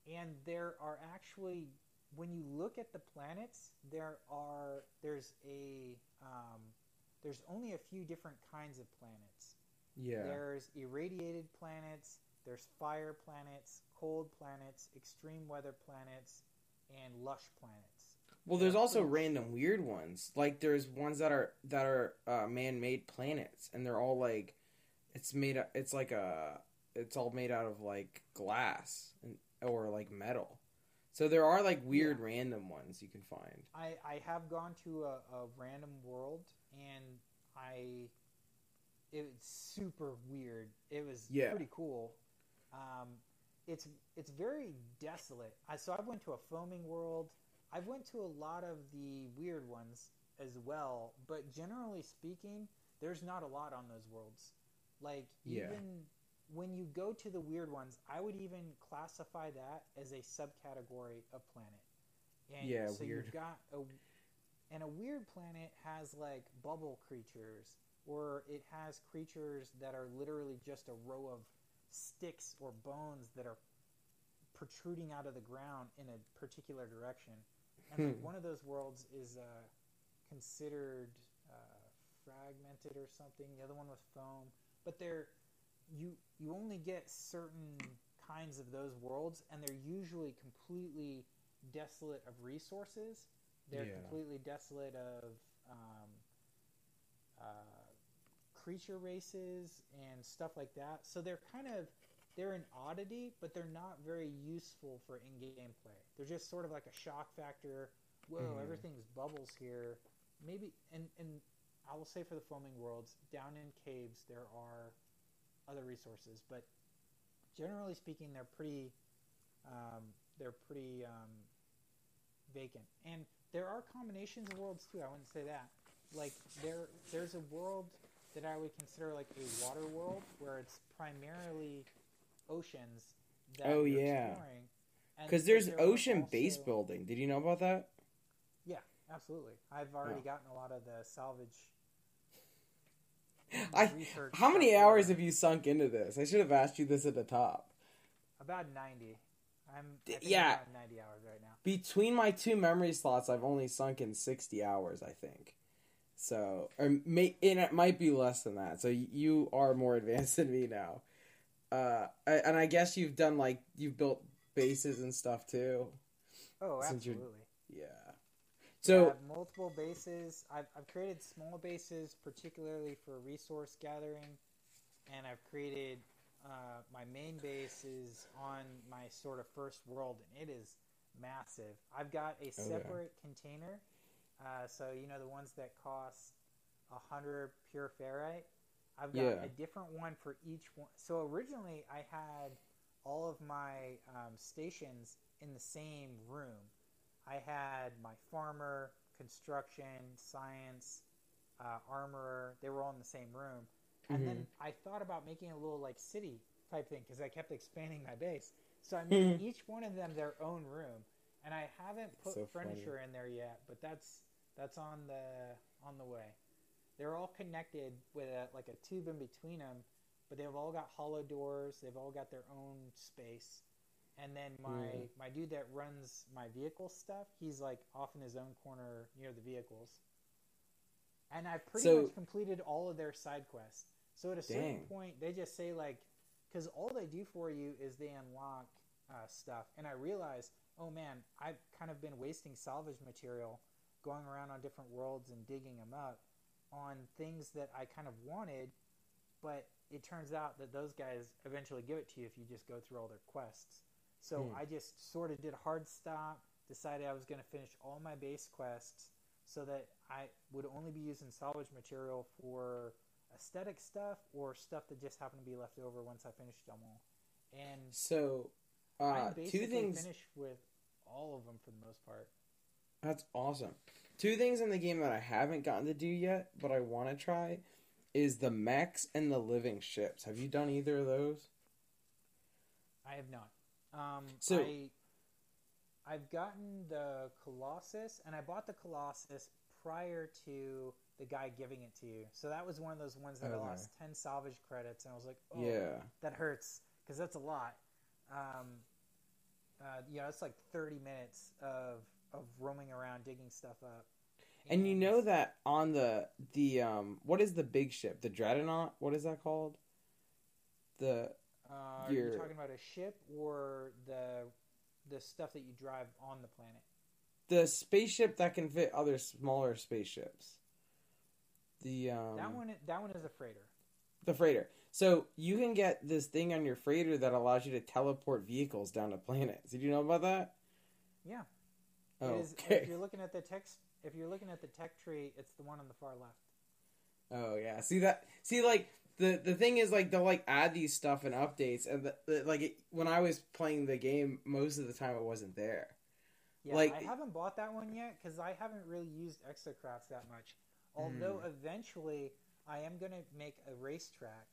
And, and there are actually, when you look at the planets, there are there's a um, there's only a few different kinds of planets. Yeah. There's irradiated planets, there's fire planets, cold planets, extreme weather planets, and lush planets. Well, there's also random weird ones. Like there's ones that are that are uh, man-made planets, and they're all like, it's made. It's like a. It's all made out of like glass and or like metal. So there are like weird random ones you can find. I, I have gone to a, a random world and I It's super weird. It was Yeah. pretty cool. Um, it's it's very desolate. I so I've went to a foaming world. I've went to a lot of the weird ones as well, but generally speaking, there's not a lot on those worlds. Like Yeah. even when you go to the weird ones, I would even classify that as a subcategory of planet. And Yeah, so weird. you've got a and a weird planet has like bubble creatures or it has creatures that are literally just a row of sticks or bones that are protruding out of the ground in a particular direction. And like Hmm. one of those worlds is uh, considered uh, fragmented or something. The other one was foam, but they're you you only get certain kinds of those worlds, and they're usually completely desolate of resources. They're Yeah. completely desolate of um, creature races and stuff like that. So they're kind of they're an oddity, but they're not very useful for in-game play. They're just sort of like a shock factor. Whoa, Mhm. everything's bubbles here. Maybe and and I will say for the foaming worlds, down in caves there are other resources, but generally speaking, they're pretty um, they're pretty um, vacant. And there are combinations of worlds too. I wouldn't say that. Like there there's a world that I would consider like a water world where it's primarily oceans. That Oh, you're yeah. exploring. Because there's there ocean base also- building. Did you know about that? Yeah, absolutely. I've already Oh. gotten a lot of the salvage. [laughs] I. How many hours have you sunk into this? I should have asked you this at the top. About ninety. I'm yeah. I'm 90 hours right now. Between my two memory slots, I've only sunk in 60 hours, I think. So, or may, and it might be less than that. So you are more [laughs] advanced than me now. Uh, and I guess you've done like you've built bases and stuff too. Oh, absolutely. Yeah. I So have multiple bases. I've, I've created small bases, particularly for resource gathering, and I've created uh, my main base is on my sort of first world, and it is massive. I've got a Oh, yeah. separate container, uh, so you know the ones that cost a hundred pure ferrite. I've got Yeah. a different one for each one. So originally, I had all of my um, stations in the same room. I had my farmer, construction, science, uh, armorer. They were all in the same room. And then Mm-hmm. I thought about making a little like city type thing because I kept expanding my base. So I made [laughs] each one of them their own room, and I haven't put So funny. furniture in there yet. But that's that's on the on the way. They're all connected with a, like a tube in between them, but they've all got hollow doors. They've all got their own space. And then my Yeah. my dude that runs my vehicle stuff, he's like off in his own corner near the vehicles. And I've pretty So- much completed all of their side quests. So at a certain Dang. point, they just say like, because all they do for you is they unlock uh, stuff. And I realized, oh man, I've kind of been wasting salvage material going around on different worlds and digging them up on things that I kind of wanted, but it turns out that those guys eventually give it to you if you just go through all their quests. So Hmm. I just sort of did a hard stop, decided I was going to finish all my base quests so that I would only be using salvage material for aesthetic stuff or stuff that just happened to be left over once I finished them all. And so uh, I'm two things. finished with all of them for the most part. That's awesome. Two things in the game that I haven't gotten to do yet, but I want to try, is the mechs and the living ships. Have you done either of those? I have not. Um, So- I, I've gotten the Colossus, and I bought the Colossus prior to the guy giving it to you. So that was one of those ones that I lost ten salvage credits, and I was like, oh, Yeah. that hurts because that's a lot. Um, uh, you know, it's like thirty minutes of of roaming around digging stuff up. And you know that on the the um what is the big ship? The Dreadnought? What is that called? The uh, are you you're- talking about a ship or the the stuff that you drive on the planet? the spaceship that can fit other smaller spaceships. The um that one, that one is a freighter. the freighter. So you can get this thing on your freighter that allows you to teleport vehicles down to planets. Did you know about that? Yeah. Oh, It is, okay. If you're looking at the text, if you're looking at the tech tree, it's the one on the far left. Oh yeah. See that? See like the the thing is like they'll like add these stuff and updates and the, the, like it, when I was playing the game, most of the time it wasn't there. Yeah, Like- I haven't bought that one yet because I haven't really used Exocrafts that much. Although Hmm. eventually I am gonna make a racetrack,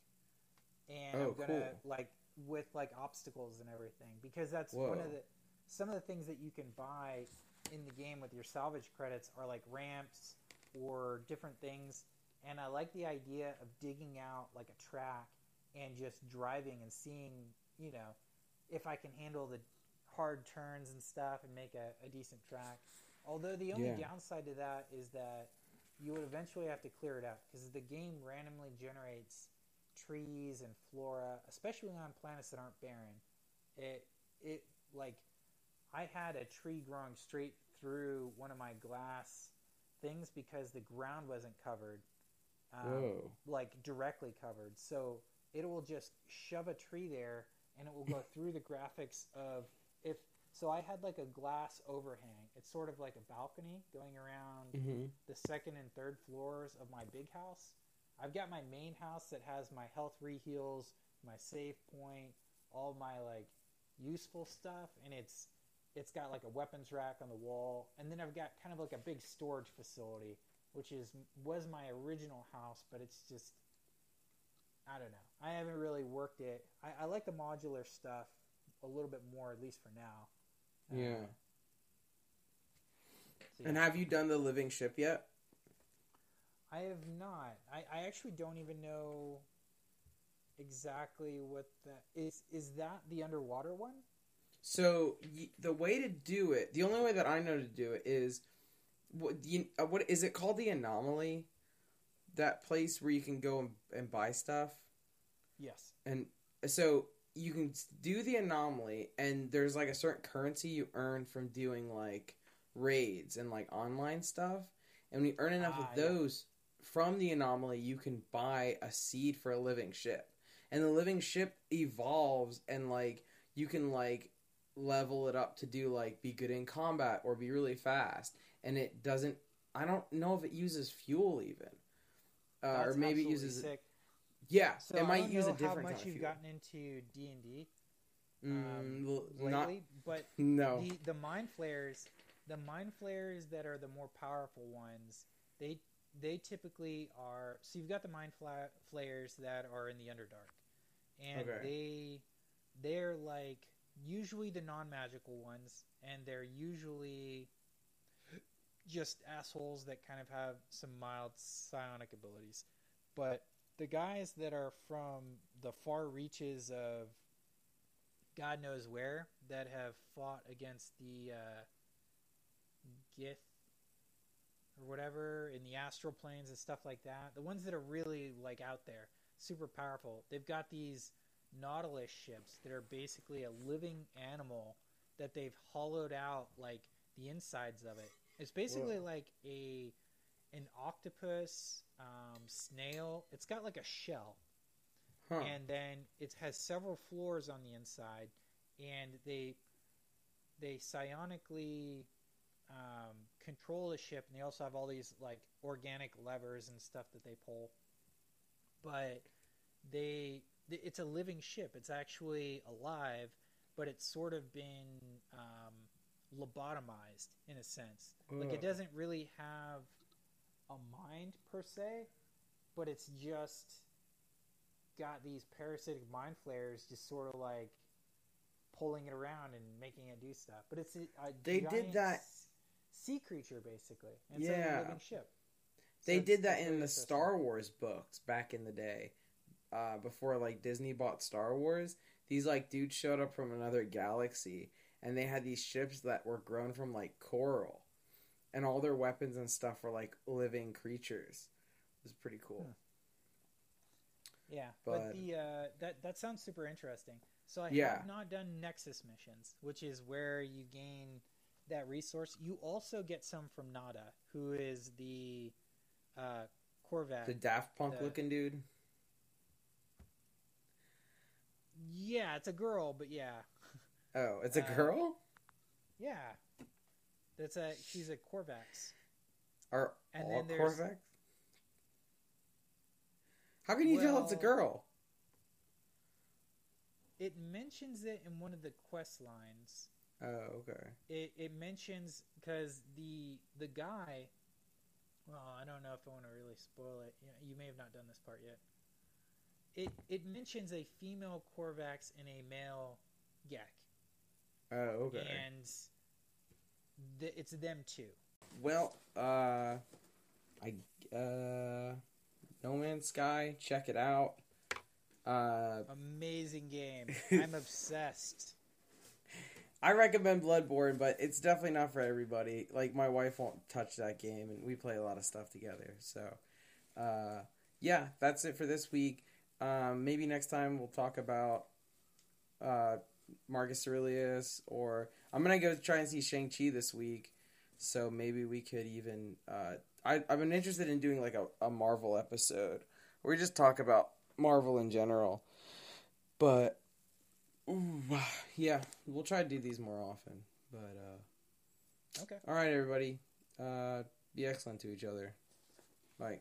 and Oh, I'm gonna cool. like with like obstacles and everything because that's Whoa. one of the some of the things that you can buy in the game with your salvage credits are like ramps or different things. And I like the idea of digging out like a track and just driving and seeing, you know, if I can handle the hard turns and stuff and make a, a decent track. Although the only Yeah. downside to that is that you would eventually have to clear it out because the game randomly generates trees and flora, especially on planets that aren't barren. It it like I had a tree growing straight through one of my glass things because the ground wasn't covered, um, like directly covered. So it will just shove a tree there, and it will go [laughs] through the graphics of if. So I had like a glass overhang. It's sort of like a balcony going around Mm-hmm. the second and third floors of my big house. I've got my main house that has my health reheals, my save point, all my like useful stuff, and it's it's got like a weapons rack on the wall, and then I've got kind of like a big storage facility, which is was my original house, but it's just I don't know. I haven't really worked it. I, I like the modular stuff a little bit more, at least for now. Uh, Yeah. And have you done the living ship yet? I have not. I, I actually don't even know exactly what that is. Is that the underwater one? So y- the way to do it, the only way that I know to do it is, what you, uh, what is it called? The anomaly, that place where you can go and, and buy stuff, Yes. and so you can do the anomaly, and there's like a certain currency you earn from doing like raids and like online stuff, and when you earn enough Ah, of yeah. those from the anomaly, you can buy a seed for a living ship, and the living ship evolves and like you can like level it up to do like be good in combat or be really fast and it doesn't i don't know if it uses fuel even uh, or maybe it uses sick. yeah So it I might don't use know a different how much you've gotten into D and D Mm, lately, not but [laughs] no the the mind flayers, the mind flayers that are the more powerful ones, they they typically are. So you've got the mind fla- flayers that are in the Underdark, and Okay. they they're like usually the non magical ones, and they're usually just assholes that kind of have some mild psionic abilities. But the guys that are from the far reaches of God knows where that have fought against the uh, Gith or whatever in the astral planes and stuff like that. The ones that are really like out there, super powerful. They've got these Nautilus ships that are basically a living animal that they've hollowed out like the insides of it. It's basically Whoa. like a an octopus um, snail. It's got like a shell huh. and then it has several floors on the inside, and they they psionically um, control the ship, and they also have all these like organic levers and stuff that they pull. But they th- it's a living ship. It's actually alive, but it's sort of been um, lobotomized in a sense. Like it doesn't really have a mind per se, but it's just got these parasitic mind flayers just sort of like pulling it around and making it do stuff. But it's a, a They did that- sea creature basically. And it's like Yeah. a living ship. So they did that in the. Star Wars books back in the day, uh, before like Disney bought Star Wars. These like dudes showed up from another galaxy, and they had these ships that were grown from like coral, and all their weapons and stuff were like living creatures. It was pretty cool. Hmm. Yeah, but, But- the uh, that that sounds super interesting. So I Yeah. have not done Nexus missions, which is where you gain that resource. You also get some from Nada, who is the uh, Corvette. The Daft Punk the- looking dude. Yeah, it's a girl, but yeah, Oh, it's a Uh, girl. yeah. That's a she's a Korvax. Are and all then there's- Korvax? How can you tell it's a girl? It mentions it in one of the quest lines. Oh, okay. It it mentions because the the guy. Well, I don't know if I want to really spoil it. You, you may have not done this part yet. It it mentions a female Korvax and a male Gek, Oh, okay. and th- it's them two. Well, uh, I uh, No Man's Sky. Check it out. Uh, Amazing game. [laughs] I'm obsessed. I recommend Bloodborne, but it's definitely not for everybody. Like my wife won't touch that game, and we play a lot of stuff together. So, uh, yeah, that's it for this week. Um, maybe next time we'll talk about uh, Marcus Aurelius, or I'm gonna go try and see Shang Chi this week. So maybe we could even. Uh, I I've been interested in doing like a, a Marvel episode where we just talk about Marvel in general, but ooh, [sighs] yeah, we'll try to do these more often. But uh, Okay. all right, everybody, uh, be excellent to each other. Bye.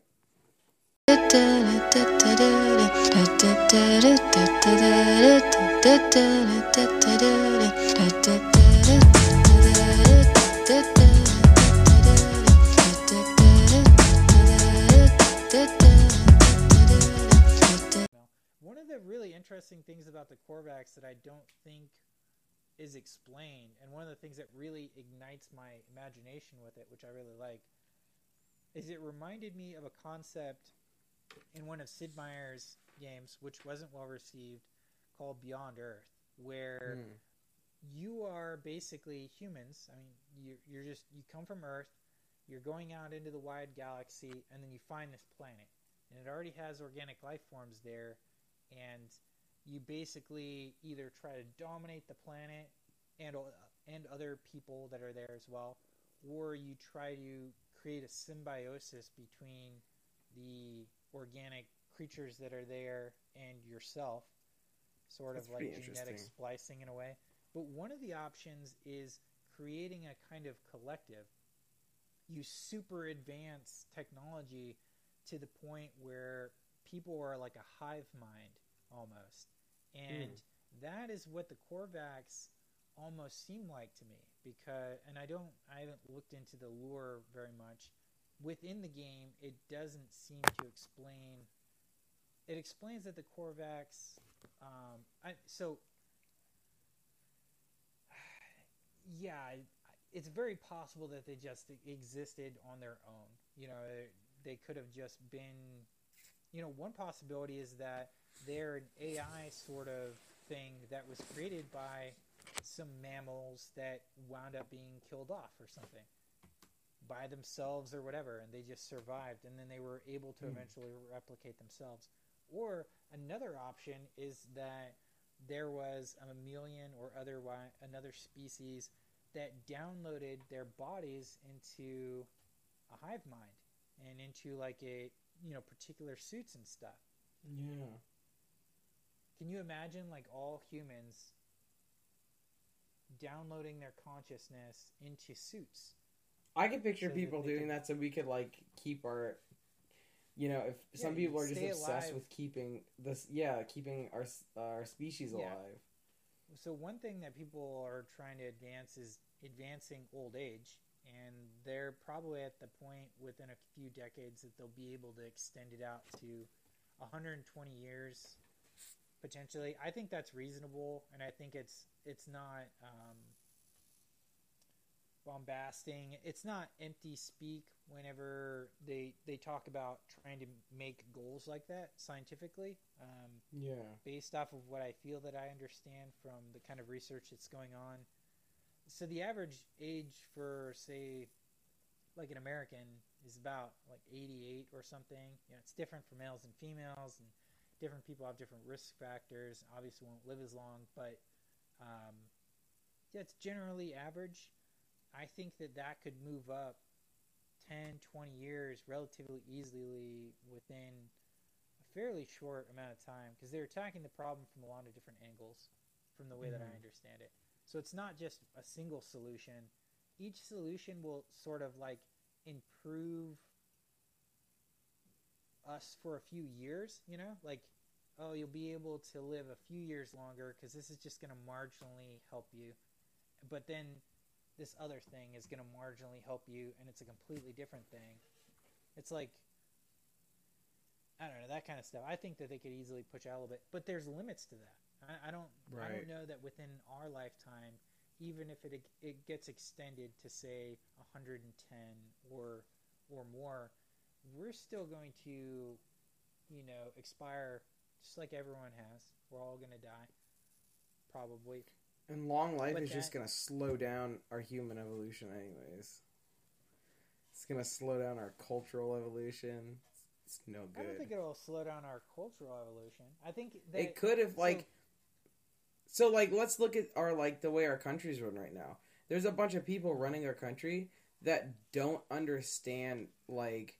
One of the really interesting things about the Korvax that I don't think is explained, and one of the things that really ignites my imagination with it, which I really like, is it reminded me of a concept in one of Sid Meier's games, which wasn't well received, called Beyond Earth, where Hmm. you are basically humans. I mean, you're, you're just you come from Earth, you're going out into the wide galaxy, and then you find this planet, and it already has organic life forms there, and you basically either try to dominate the planet and and other people that are there as well, or you try to create a symbiosis between the organic creatures that are there and yourself, sort That's of like genetic splicing in a way. But one of the options is creating a kind of collective. You super advance technology to the point where people are like a hive mind almost. And hmm. that is what the Korvax almost seem like to me because and I don't I haven't looked into the lore very much. Within the game it doesn't seem to explain it explains that the Korvax. um I so [sighs] yeah, it's very possible that they just existed on their own. You know, they could have just been. You know, one possibility is that they're an AI sort of thing that was created by some mammals that wound up being killed off or something by themselves or whatever, and they just survived, and then they were able to Hmm. eventually replicate themselves. Or another option is that there was a mammalian or otherwise another species that downloaded their bodies into a hive mind and into like a you know particular suits and stuff. Yeah. Can you imagine like all humans downloading their consciousness into suits? I could picture So people doing could- that so we could like keep our you know, if some people are just obsessed alive. with keeping this yeah, keeping our uh, our species Yeah. alive. So one thing that people are trying to advance is advancing old age, and they're probably at the point within a few decades that they'll be able to extend it out to 120 years potentially. I think that's reasonable, and I think it's it's not um, bombasting. It's not empty speak whenever they they talk about trying to make goals like that scientifically. Um, Yeah. based off of what I feel that I understand from the kind of research that's going on. So the average age for say like an American is about like 88 or something. You know, it's different for males and females and different people have different risk factors. Obviously won't live as long, but um, yeah, it's generally average. I think that that could move up 10, 20 years relatively easily within a fairly short amount of time because they're attacking the problem from a lot of different angles from the way that I Mhm. understand it. So it's not just a single solution. Each solution will sort of like improve us for a few years, you know? Like, oh, you'll be able to live a few years longer because this is just going to marginally help you. But then this other thing is going to marginally help you and it's a completely different thing. It's like I don't know that kind of stuff. I think that they could easily push out a little bit, but there's limits to that. I, I don't. I don't know that within our lifetime, even if it it gets extended to say 110 or or more, we're still going to, you know, expire just like everyone has. We're all going to die, probably. And long life is just gonna slow down our human evolution anyways. It's gonna slow down our cultural evolution. It's no good. I don't think it'll slow down our cultural evolution. I think that it could have, so- like so like let's look at our like the way our country's run right now there's a bunch of people running our country that don't understand like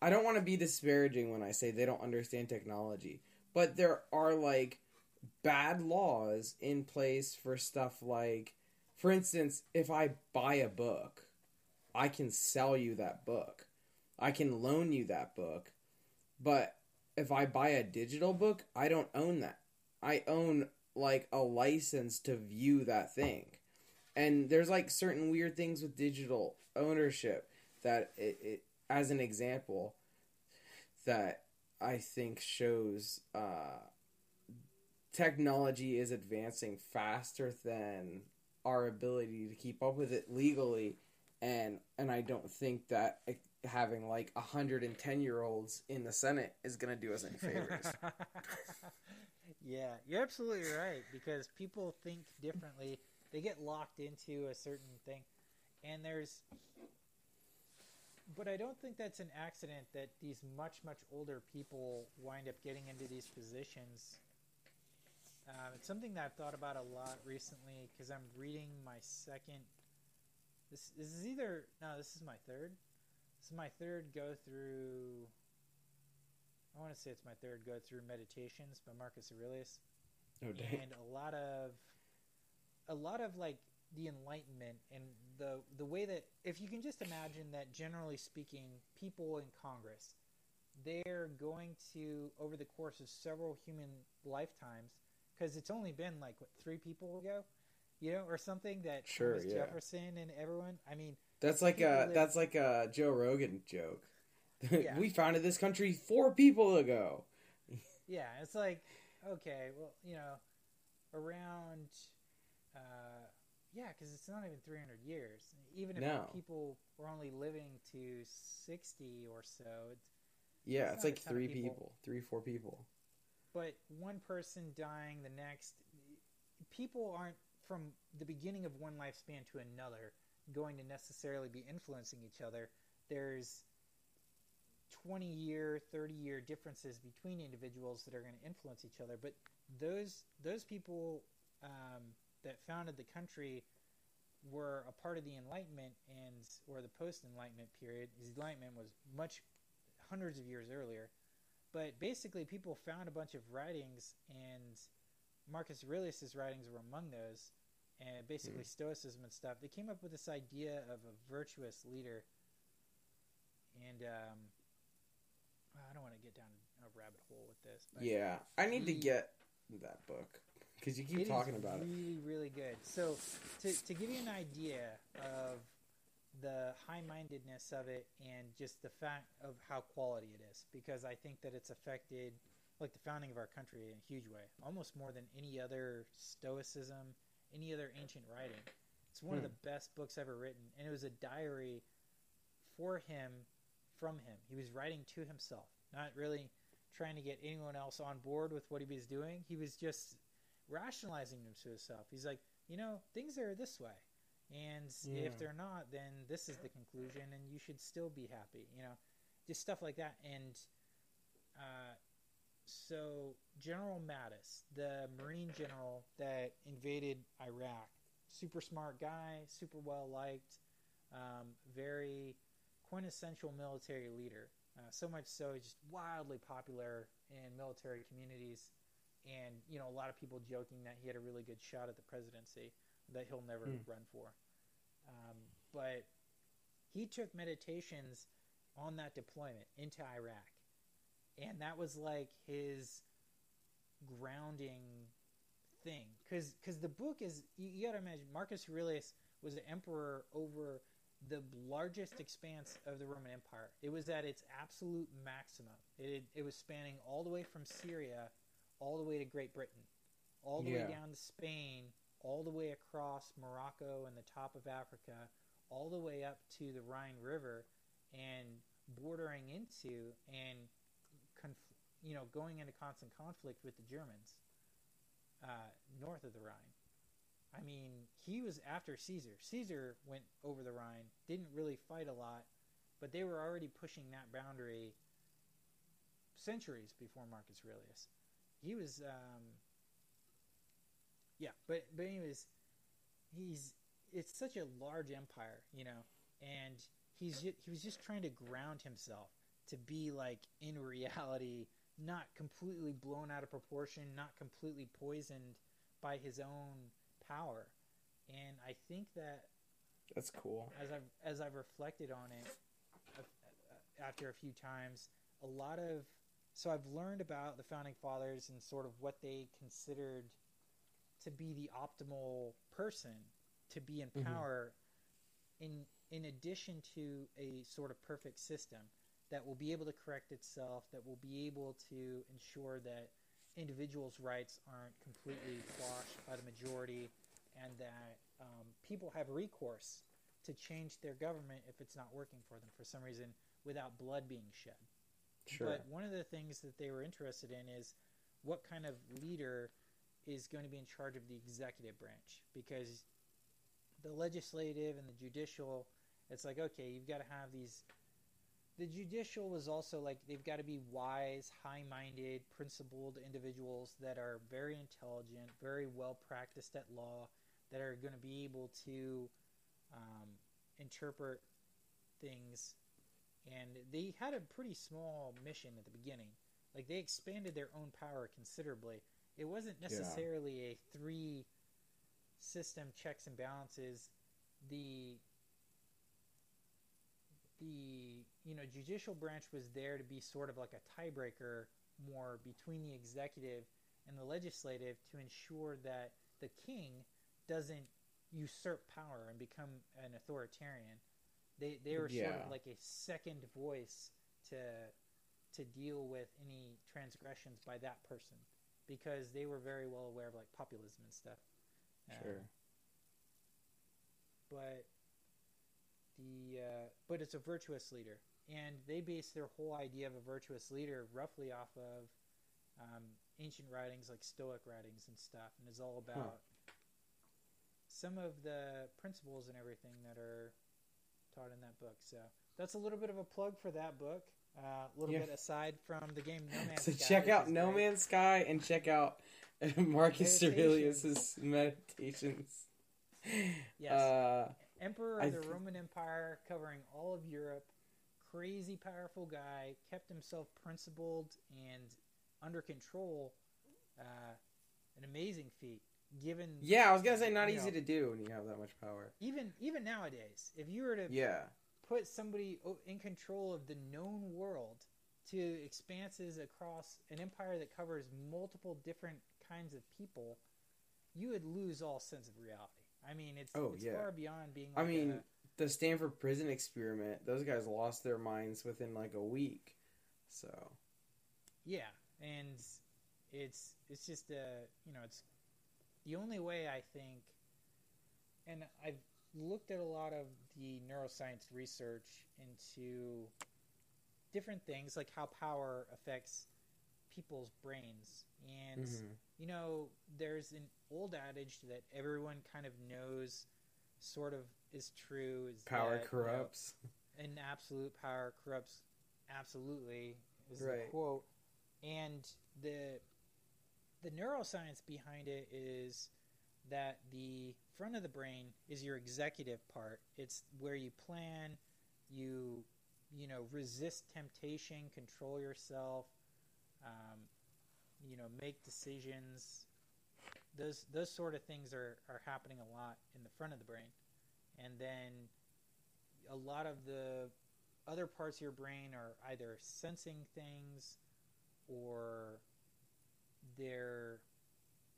i don't want to be disparaging when i say they don't understand technology but there are like bad laws in place for stuff like for instance if i buy a book i can sell you that book i can loan you that book but if I buy a digital book, I don't own that. I own like a license to view that thing. And there's like certain weird things with digital ownership that it, it as an example that I think shows uh, technology is advancing faster than our ability to keep up with it legally and and I don't think that having like 110 year olds in the Senate is going to do us any favors. [laughs] yeah, you're absolutely right because people think differently. they get locked into a certain thing, and there's. But I don't think that's an accident that these much much older people wind up getting into these positions. Um, it's something that I've thought about a lot recently because I'm reading my second. This, this is either no, this is my third. This is my third go through. I want to say it's my third go through meditations by Marcus Aurelius Oh dang. and a lot of a lot of like the enlightenment and the the way that if you can just imagine that generally speaking people in congress they're going to over the course of several human lifetimes because it's only been like what three people ago you know or something that Sure, yeah. jefferson and everyone i mean That's like a live- that's like a Joe Rogan joke. [laughs] Yeah. we founded this country four people ago. Yeah, it's like okay, well, you know, around, uh, yeah, because it's not even three hundred years. Even if No. people were only living to sixty or so, it's, Yeah, It's it's, like three people. people. three four people. But one person dying, the next, people aren't from the beginning of one lifespan to another going to necessarily be influencing each other. There's 20 year, 30 year differences between individuals that are going to influence each other. But those those people um, that founded the country were a part of the Enlightenment and or the post Enlightenment period. The Enlightenment was much hundreds of years earlier. But basically, people found a bunch of writings, and Marcus Aurelius's writings were among those, and basically Stoicism and stuff. They came up with this idea of a virtuous leader, and um, I don't want to get down a rabbit hole with this. But Yeah, I need to get that book because you keep talking about it. really, really good. So, to, to give you an idea of the high mindedness of it and just the fact of how quality it is, because I think that it's affected like the founding of our country in a huge way, almost more than any other Stoicism, any other ancient writing. It's one Hmm. of the best books ever written, and it was a diary for him, from him. He was writing to himself, not really trying to get anyone else on board with what he was doing. He was just rationalizing them to himself. He's like, you know, things are this way. And Yeah. if they're not, then this is the conclusion, and you should still be happy. You know, just stuff like that. And uh, so, General Mattis, the Marine general that invaded Iraq, super smart guy, super well liked, um, very quintessential military leader. Uh, so much so, he's just wildly popular in military communities and you know a lot of people joking that he had a really good shot at the presidency that he'll never Hmm. run for um, but he took meditations on that deployment into iraq. And that was like his grounding thing. Because the book is you, you gotta imagine marcus aurelius was the emperor over the largest expanse of the roman empire. It was at its absolute maximum. It, it was spanning all the way from syria all the way to Great Britain, all the Yeah. way down to Spain, all the way across Morocco and the top of Africa, all the way up to the Rhine River, and bordering into and conf- you know going into constant conflict with the Germans uh, north of the Rhine. I mean, he was after Caesar. Caesar went over the Rhine, didn't really fight a lot, but they were already pushing that boundary centuries before Marcus Aurelius he was um yeah but but anyways he's it's such a large empire you know and he's he was just trying to ground himself to be like in reality not completely blown out of proportion not completely poisoned by his own power and i think that That's cool. as I've as I've reflected on it after a few times, a lot of so I've learned about the founding fathers and sort of what they considered to be the optimal person to be in Mhm. power in in addition to a sort of perfect system that will be able to correct itself that will be able to ensure that individuals' rights aren't completely quashed by the majority and that um, people have recourse to change their government if it's not working for them for some reason without blood being shed. Sure. But one of the things that they were interested in is what kind of leader is going to be in charge of the executive branch because the legislative and the judicial, it's like okay, you've got to have these. The judicial was also like they've got to be wise, high-minded, principled individuals that are very intelligent, very well practiced at law, that are going to be able to um, interpret things. And they had a pretty small mission at the beginning. Like they expanded their own power considerably. It wasn't necessarily a three system checks and balances. The the you know judicial branch was there to be sort of like a tiebreaker more between the executive and the legislative to ensure that the king doesn't usurp power and become an authoritarian. They they were sort of like a second voice to to deal with any transgressions by that person because they were very well aware of like populism and stuff. Uh, Sure. but the uh, but it's a virtuous leader, and they base their whole idea of a virtuous leader roughly off of um, ancient writings like Stoic writings and stuff, and is all about some of the principles and everything that are taught in that book. So that's a little bit of a plug for that book. Uh, a little Yeah. bit aside from the game No Man's So Sky, check out No great. Man's Sky and check out [laughs] Marcus. Aurelius's meditations. Yes. Uh, Emperor I of the th- Roman Empire, covering all of Europe. Crazy powerful guy, kept himself principled and under control. Uh, an amazing feat, given yeah, I was gonna say not easy know. to do when you have that much power. even even nowadays. If you were to Yeah, put somebody in control of the known world to expanses across an empire that covers multiple different kinds of people, you would lose all sense of reality. I mean, it's, Oh, it's yeah. far beyond being. I mean, a- the Stanford prison experiment. Those guys lost their minds within like a week. So Yeah, and it's it's just a you know it's the only way I think, and I've looked at a lot of the neuroscience research into different things like how power affects people's brains, and mhm. you know there's an old adage that everyone kind of knows, sort of is true. Is power that, you know, corrupts. an absolute power corrupts absolutely is the quote and the the neuroscience behind it is that the front of the brain is your executive part. It's where you plan you you know resist temptation control yourself um, you know make decisions. Those those sort of things are are happening a lot in the front of the brain. And then a lot of the other parts of your brain are either sensing things or they're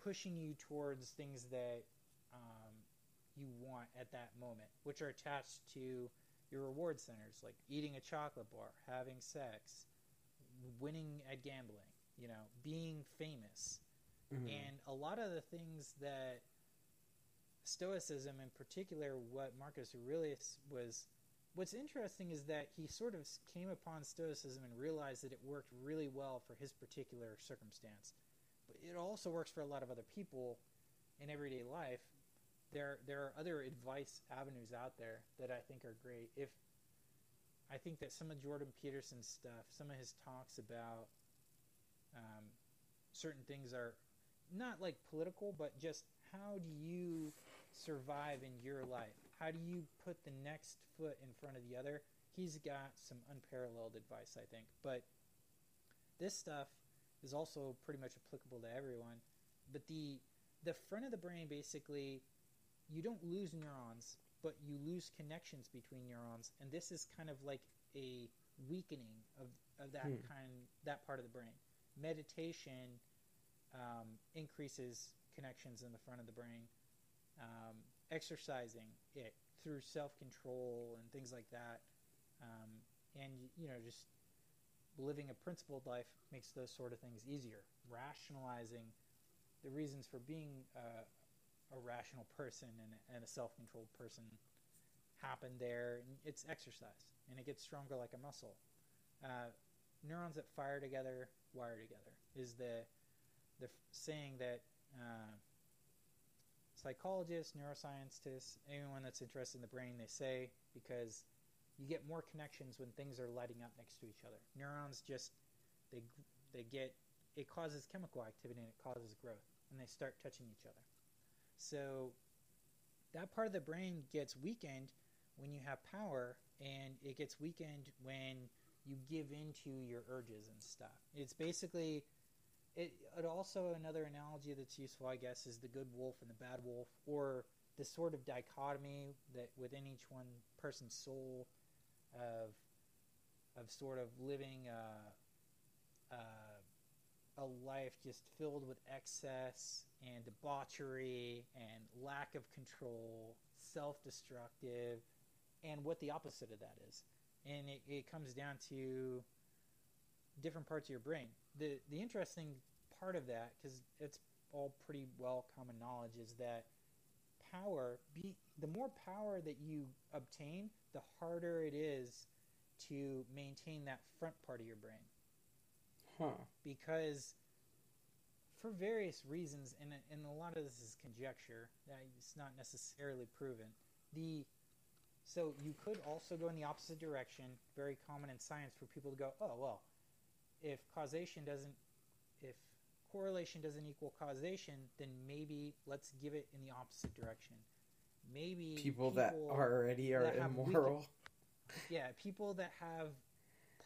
pushing you towards things that you want at that moment, which are attached to your reward centers, like eating a chocolate bar, having sex, winning at gambling, you know, being famous. Mhm. And a lot of the things that Stoicism, in particular, what Marcus Aurelius was, what's interesting is that he sort of came upon Stoicism and realized that it worked really well for his particular circumstance. But it also works for a lot of other people in everyday life. There, there are other advice avenues out there that I think are great. If I think that some of Jordan Peterson's stuff, some of his talks about um, certain things are not like political, but just how do you survive in your life? How do you put the next foot in front of the other? He's got some unparalleled advice, I think. But this stuff is also pretty much applicable to everyone. But the the front of the brain basically you don't lose neurons, but you lose connections between neurons, and this is kind of like a weakening of, of that Hmm. kind that part of the brain. Meditation um, increases connections in the front of the brain. Um, exercising it through self control and things like that, um, and you know just living a principled life makes those sort of things easier. Rationalizing the reasons for being uh, a rational person and, and a self controlled person happen there. And it's exercise, and it gets stronger like a muscle. Uh, neurons that fire together wire together is the the saying that uh, psychologists, neuroscientists, anyone that's interested in the brain, they say because you get more connections when things are lighting up next to each other. Neurons just they they get it causes chemical activity and it causes growth, and they start touching each other. So that part of the brain gets weakened when you have power, and it gets weakened when you give into your urges and stuff. It's basically it, it also another analogy that's useful, I guess, is the good wolf and the bad wolf, or the sort of dichotomy that within each one person's soul of of sort of living a, a, a life just filled with excess and debauchery and lack of control, self-destructive, and what the opposite of that is. And it, it comes down to different parts of your brain. The the interesting part of that, because it's all pretty well common knowledge, is that power be the more power that you obtain, the harder it is to maintain that front part of your brain. Huh. Because for various reasons, and and a lot of this is conjecture, it's not necessarily proven. The so you could also go in the opposite direction. Very common in science for people to go, oh well, if causation doesn't, if correlation doesn't equal causation, then maybe let's give it in the opposite direction. Maybe People, that already are that immoral. yeah, people that have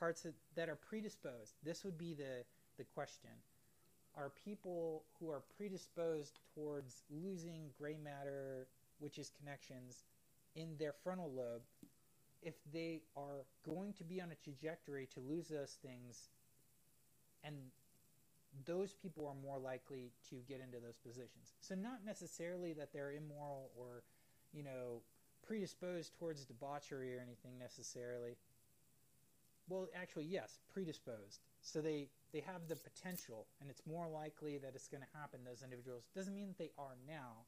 parts that, that are predisposed. This would be the the question. Are people who are predisposed towards losing gray matter, which is connections, in their frontal lobe, if they are going to be on a trajectory to lose those things, and those people are more likely to get into those positions. So, not necessarily that they're immoral or, you know, predisposed towards debauchery or anything necessarily. Well, actually, yes, predisposed. So they they have the potential, and it's more likely that it's going to happen. Those individuals doesn't mean that they are now,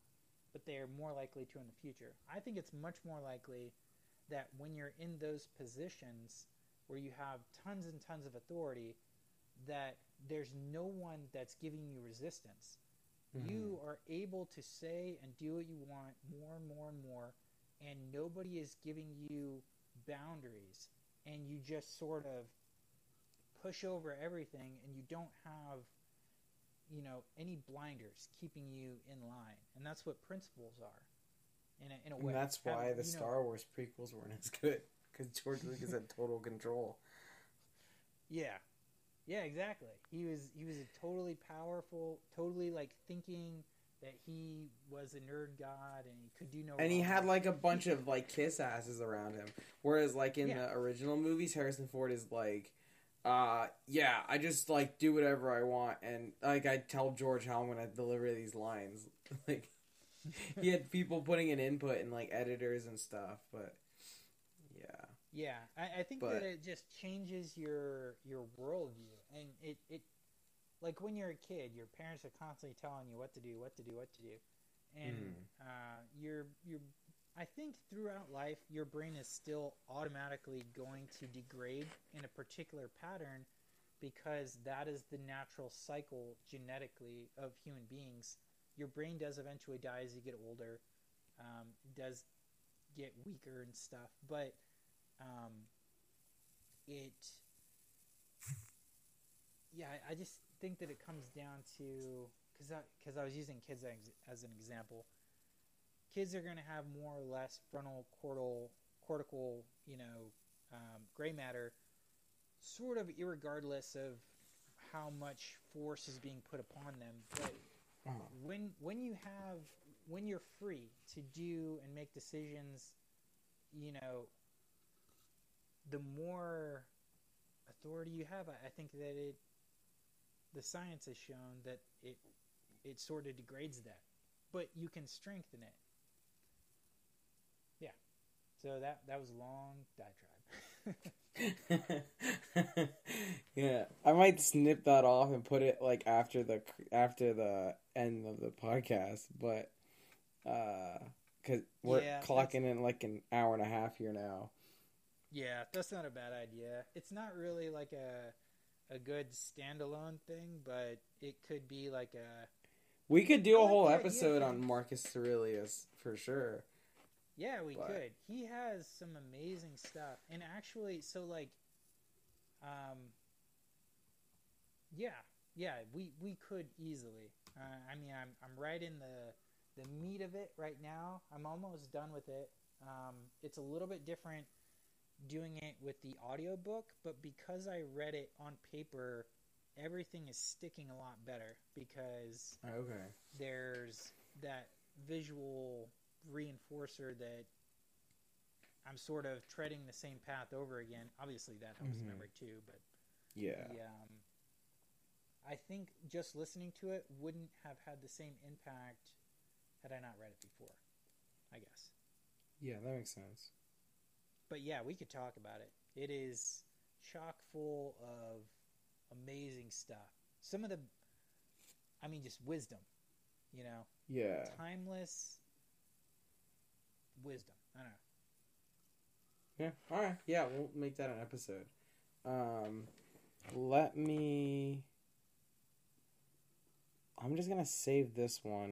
but they are more likely to in the future. I think it's much more likely that when you're in those positions where you have tons and tons of authority, that there's no one that's giving you resistance. Mm-hmm. You are able to say and do what you want more and more and more, and nobody is giving you boundaries, and you just sort of push over everything, and you don't have, you know, any blinders keeping you in line, and that's what principles are. In a, in a way, And that's why the you know- Star Wars prequels weren't as good. Because George Lucas had total control. Yeah, yeah, exactly. He was he was a totally powerful, totally like thinking that he was a nerd god and he could do no. And he had like a bunch of like kiss asses around him. Whereas like in Yeah. the original movies, Harrison Ford is like, uh, yeah, I just like do whatever I want, and like I tell George how I'm gonna deliver these lines. [laughs] like he had people putting in input and like editors and stuff, but yeah, Yeah, I, I think But- that it just changes your your worldview, and it it like when you're a kid, your parents are constantly telling you what to do, what to do, what to do, and Mhm. uh, you're you're. I think throughout life, your brain is still automatically going to degrade in a particular pattern because that is the natural cycle genetically of human beings. Your brain does eventually die as you get older. Um, does get weaker and stuff, but um, it yeah I just think that it comes down to because I, cause I was using kids as, as an example kids are going to have more or less frontal cortical cortical you know um, gray matter sort of irregardless of how much force is being put upon them but Uh-huh. when when you have when you're free to do and make decisions you know the more authority you have I, I think that it the science has shown that it it sort of degrades that but you can strengthen it yeah so that that was a long diatribe [laughs] yeah, I might snip that off and put it like after the after the end of the podcast, but uh, cause we're Yeah, clocking in like an hour and a half here now. Yeah, that's not a bad idea. It's not really like a a good standalone thing, but it could be like a We could do a whole episode on. Marcus Aurelius for sure. Yeah, we But- could. He has some amazing stuff. And actually, so like um yeah, yeah, we we could easily. Uh, I mean, I'm I'm right in the the meat of it right now. I'm almost done with it. Um it's a little bit different doing it with the audiobook, but because I read it on paper, everything is sticking a lot better because Okay. there's that visual reinforcer that I'm sort of treading the same path over again. Obviously, that helps Mhm. memory too, but Yeah. the, um, I think just listening to it wouldn't have had the same impact had I not read it before. I guess, Yeah, that makes sense. But yeah, we could talk about it. It is chock full of amazing stuff. Some of the, I mean, just wisdom. You know, Yeah. timeless wisdom. I don't know. Yeah. All right. Yeah, we'll make that an episode. Um, let me. I'm just gonna save this one.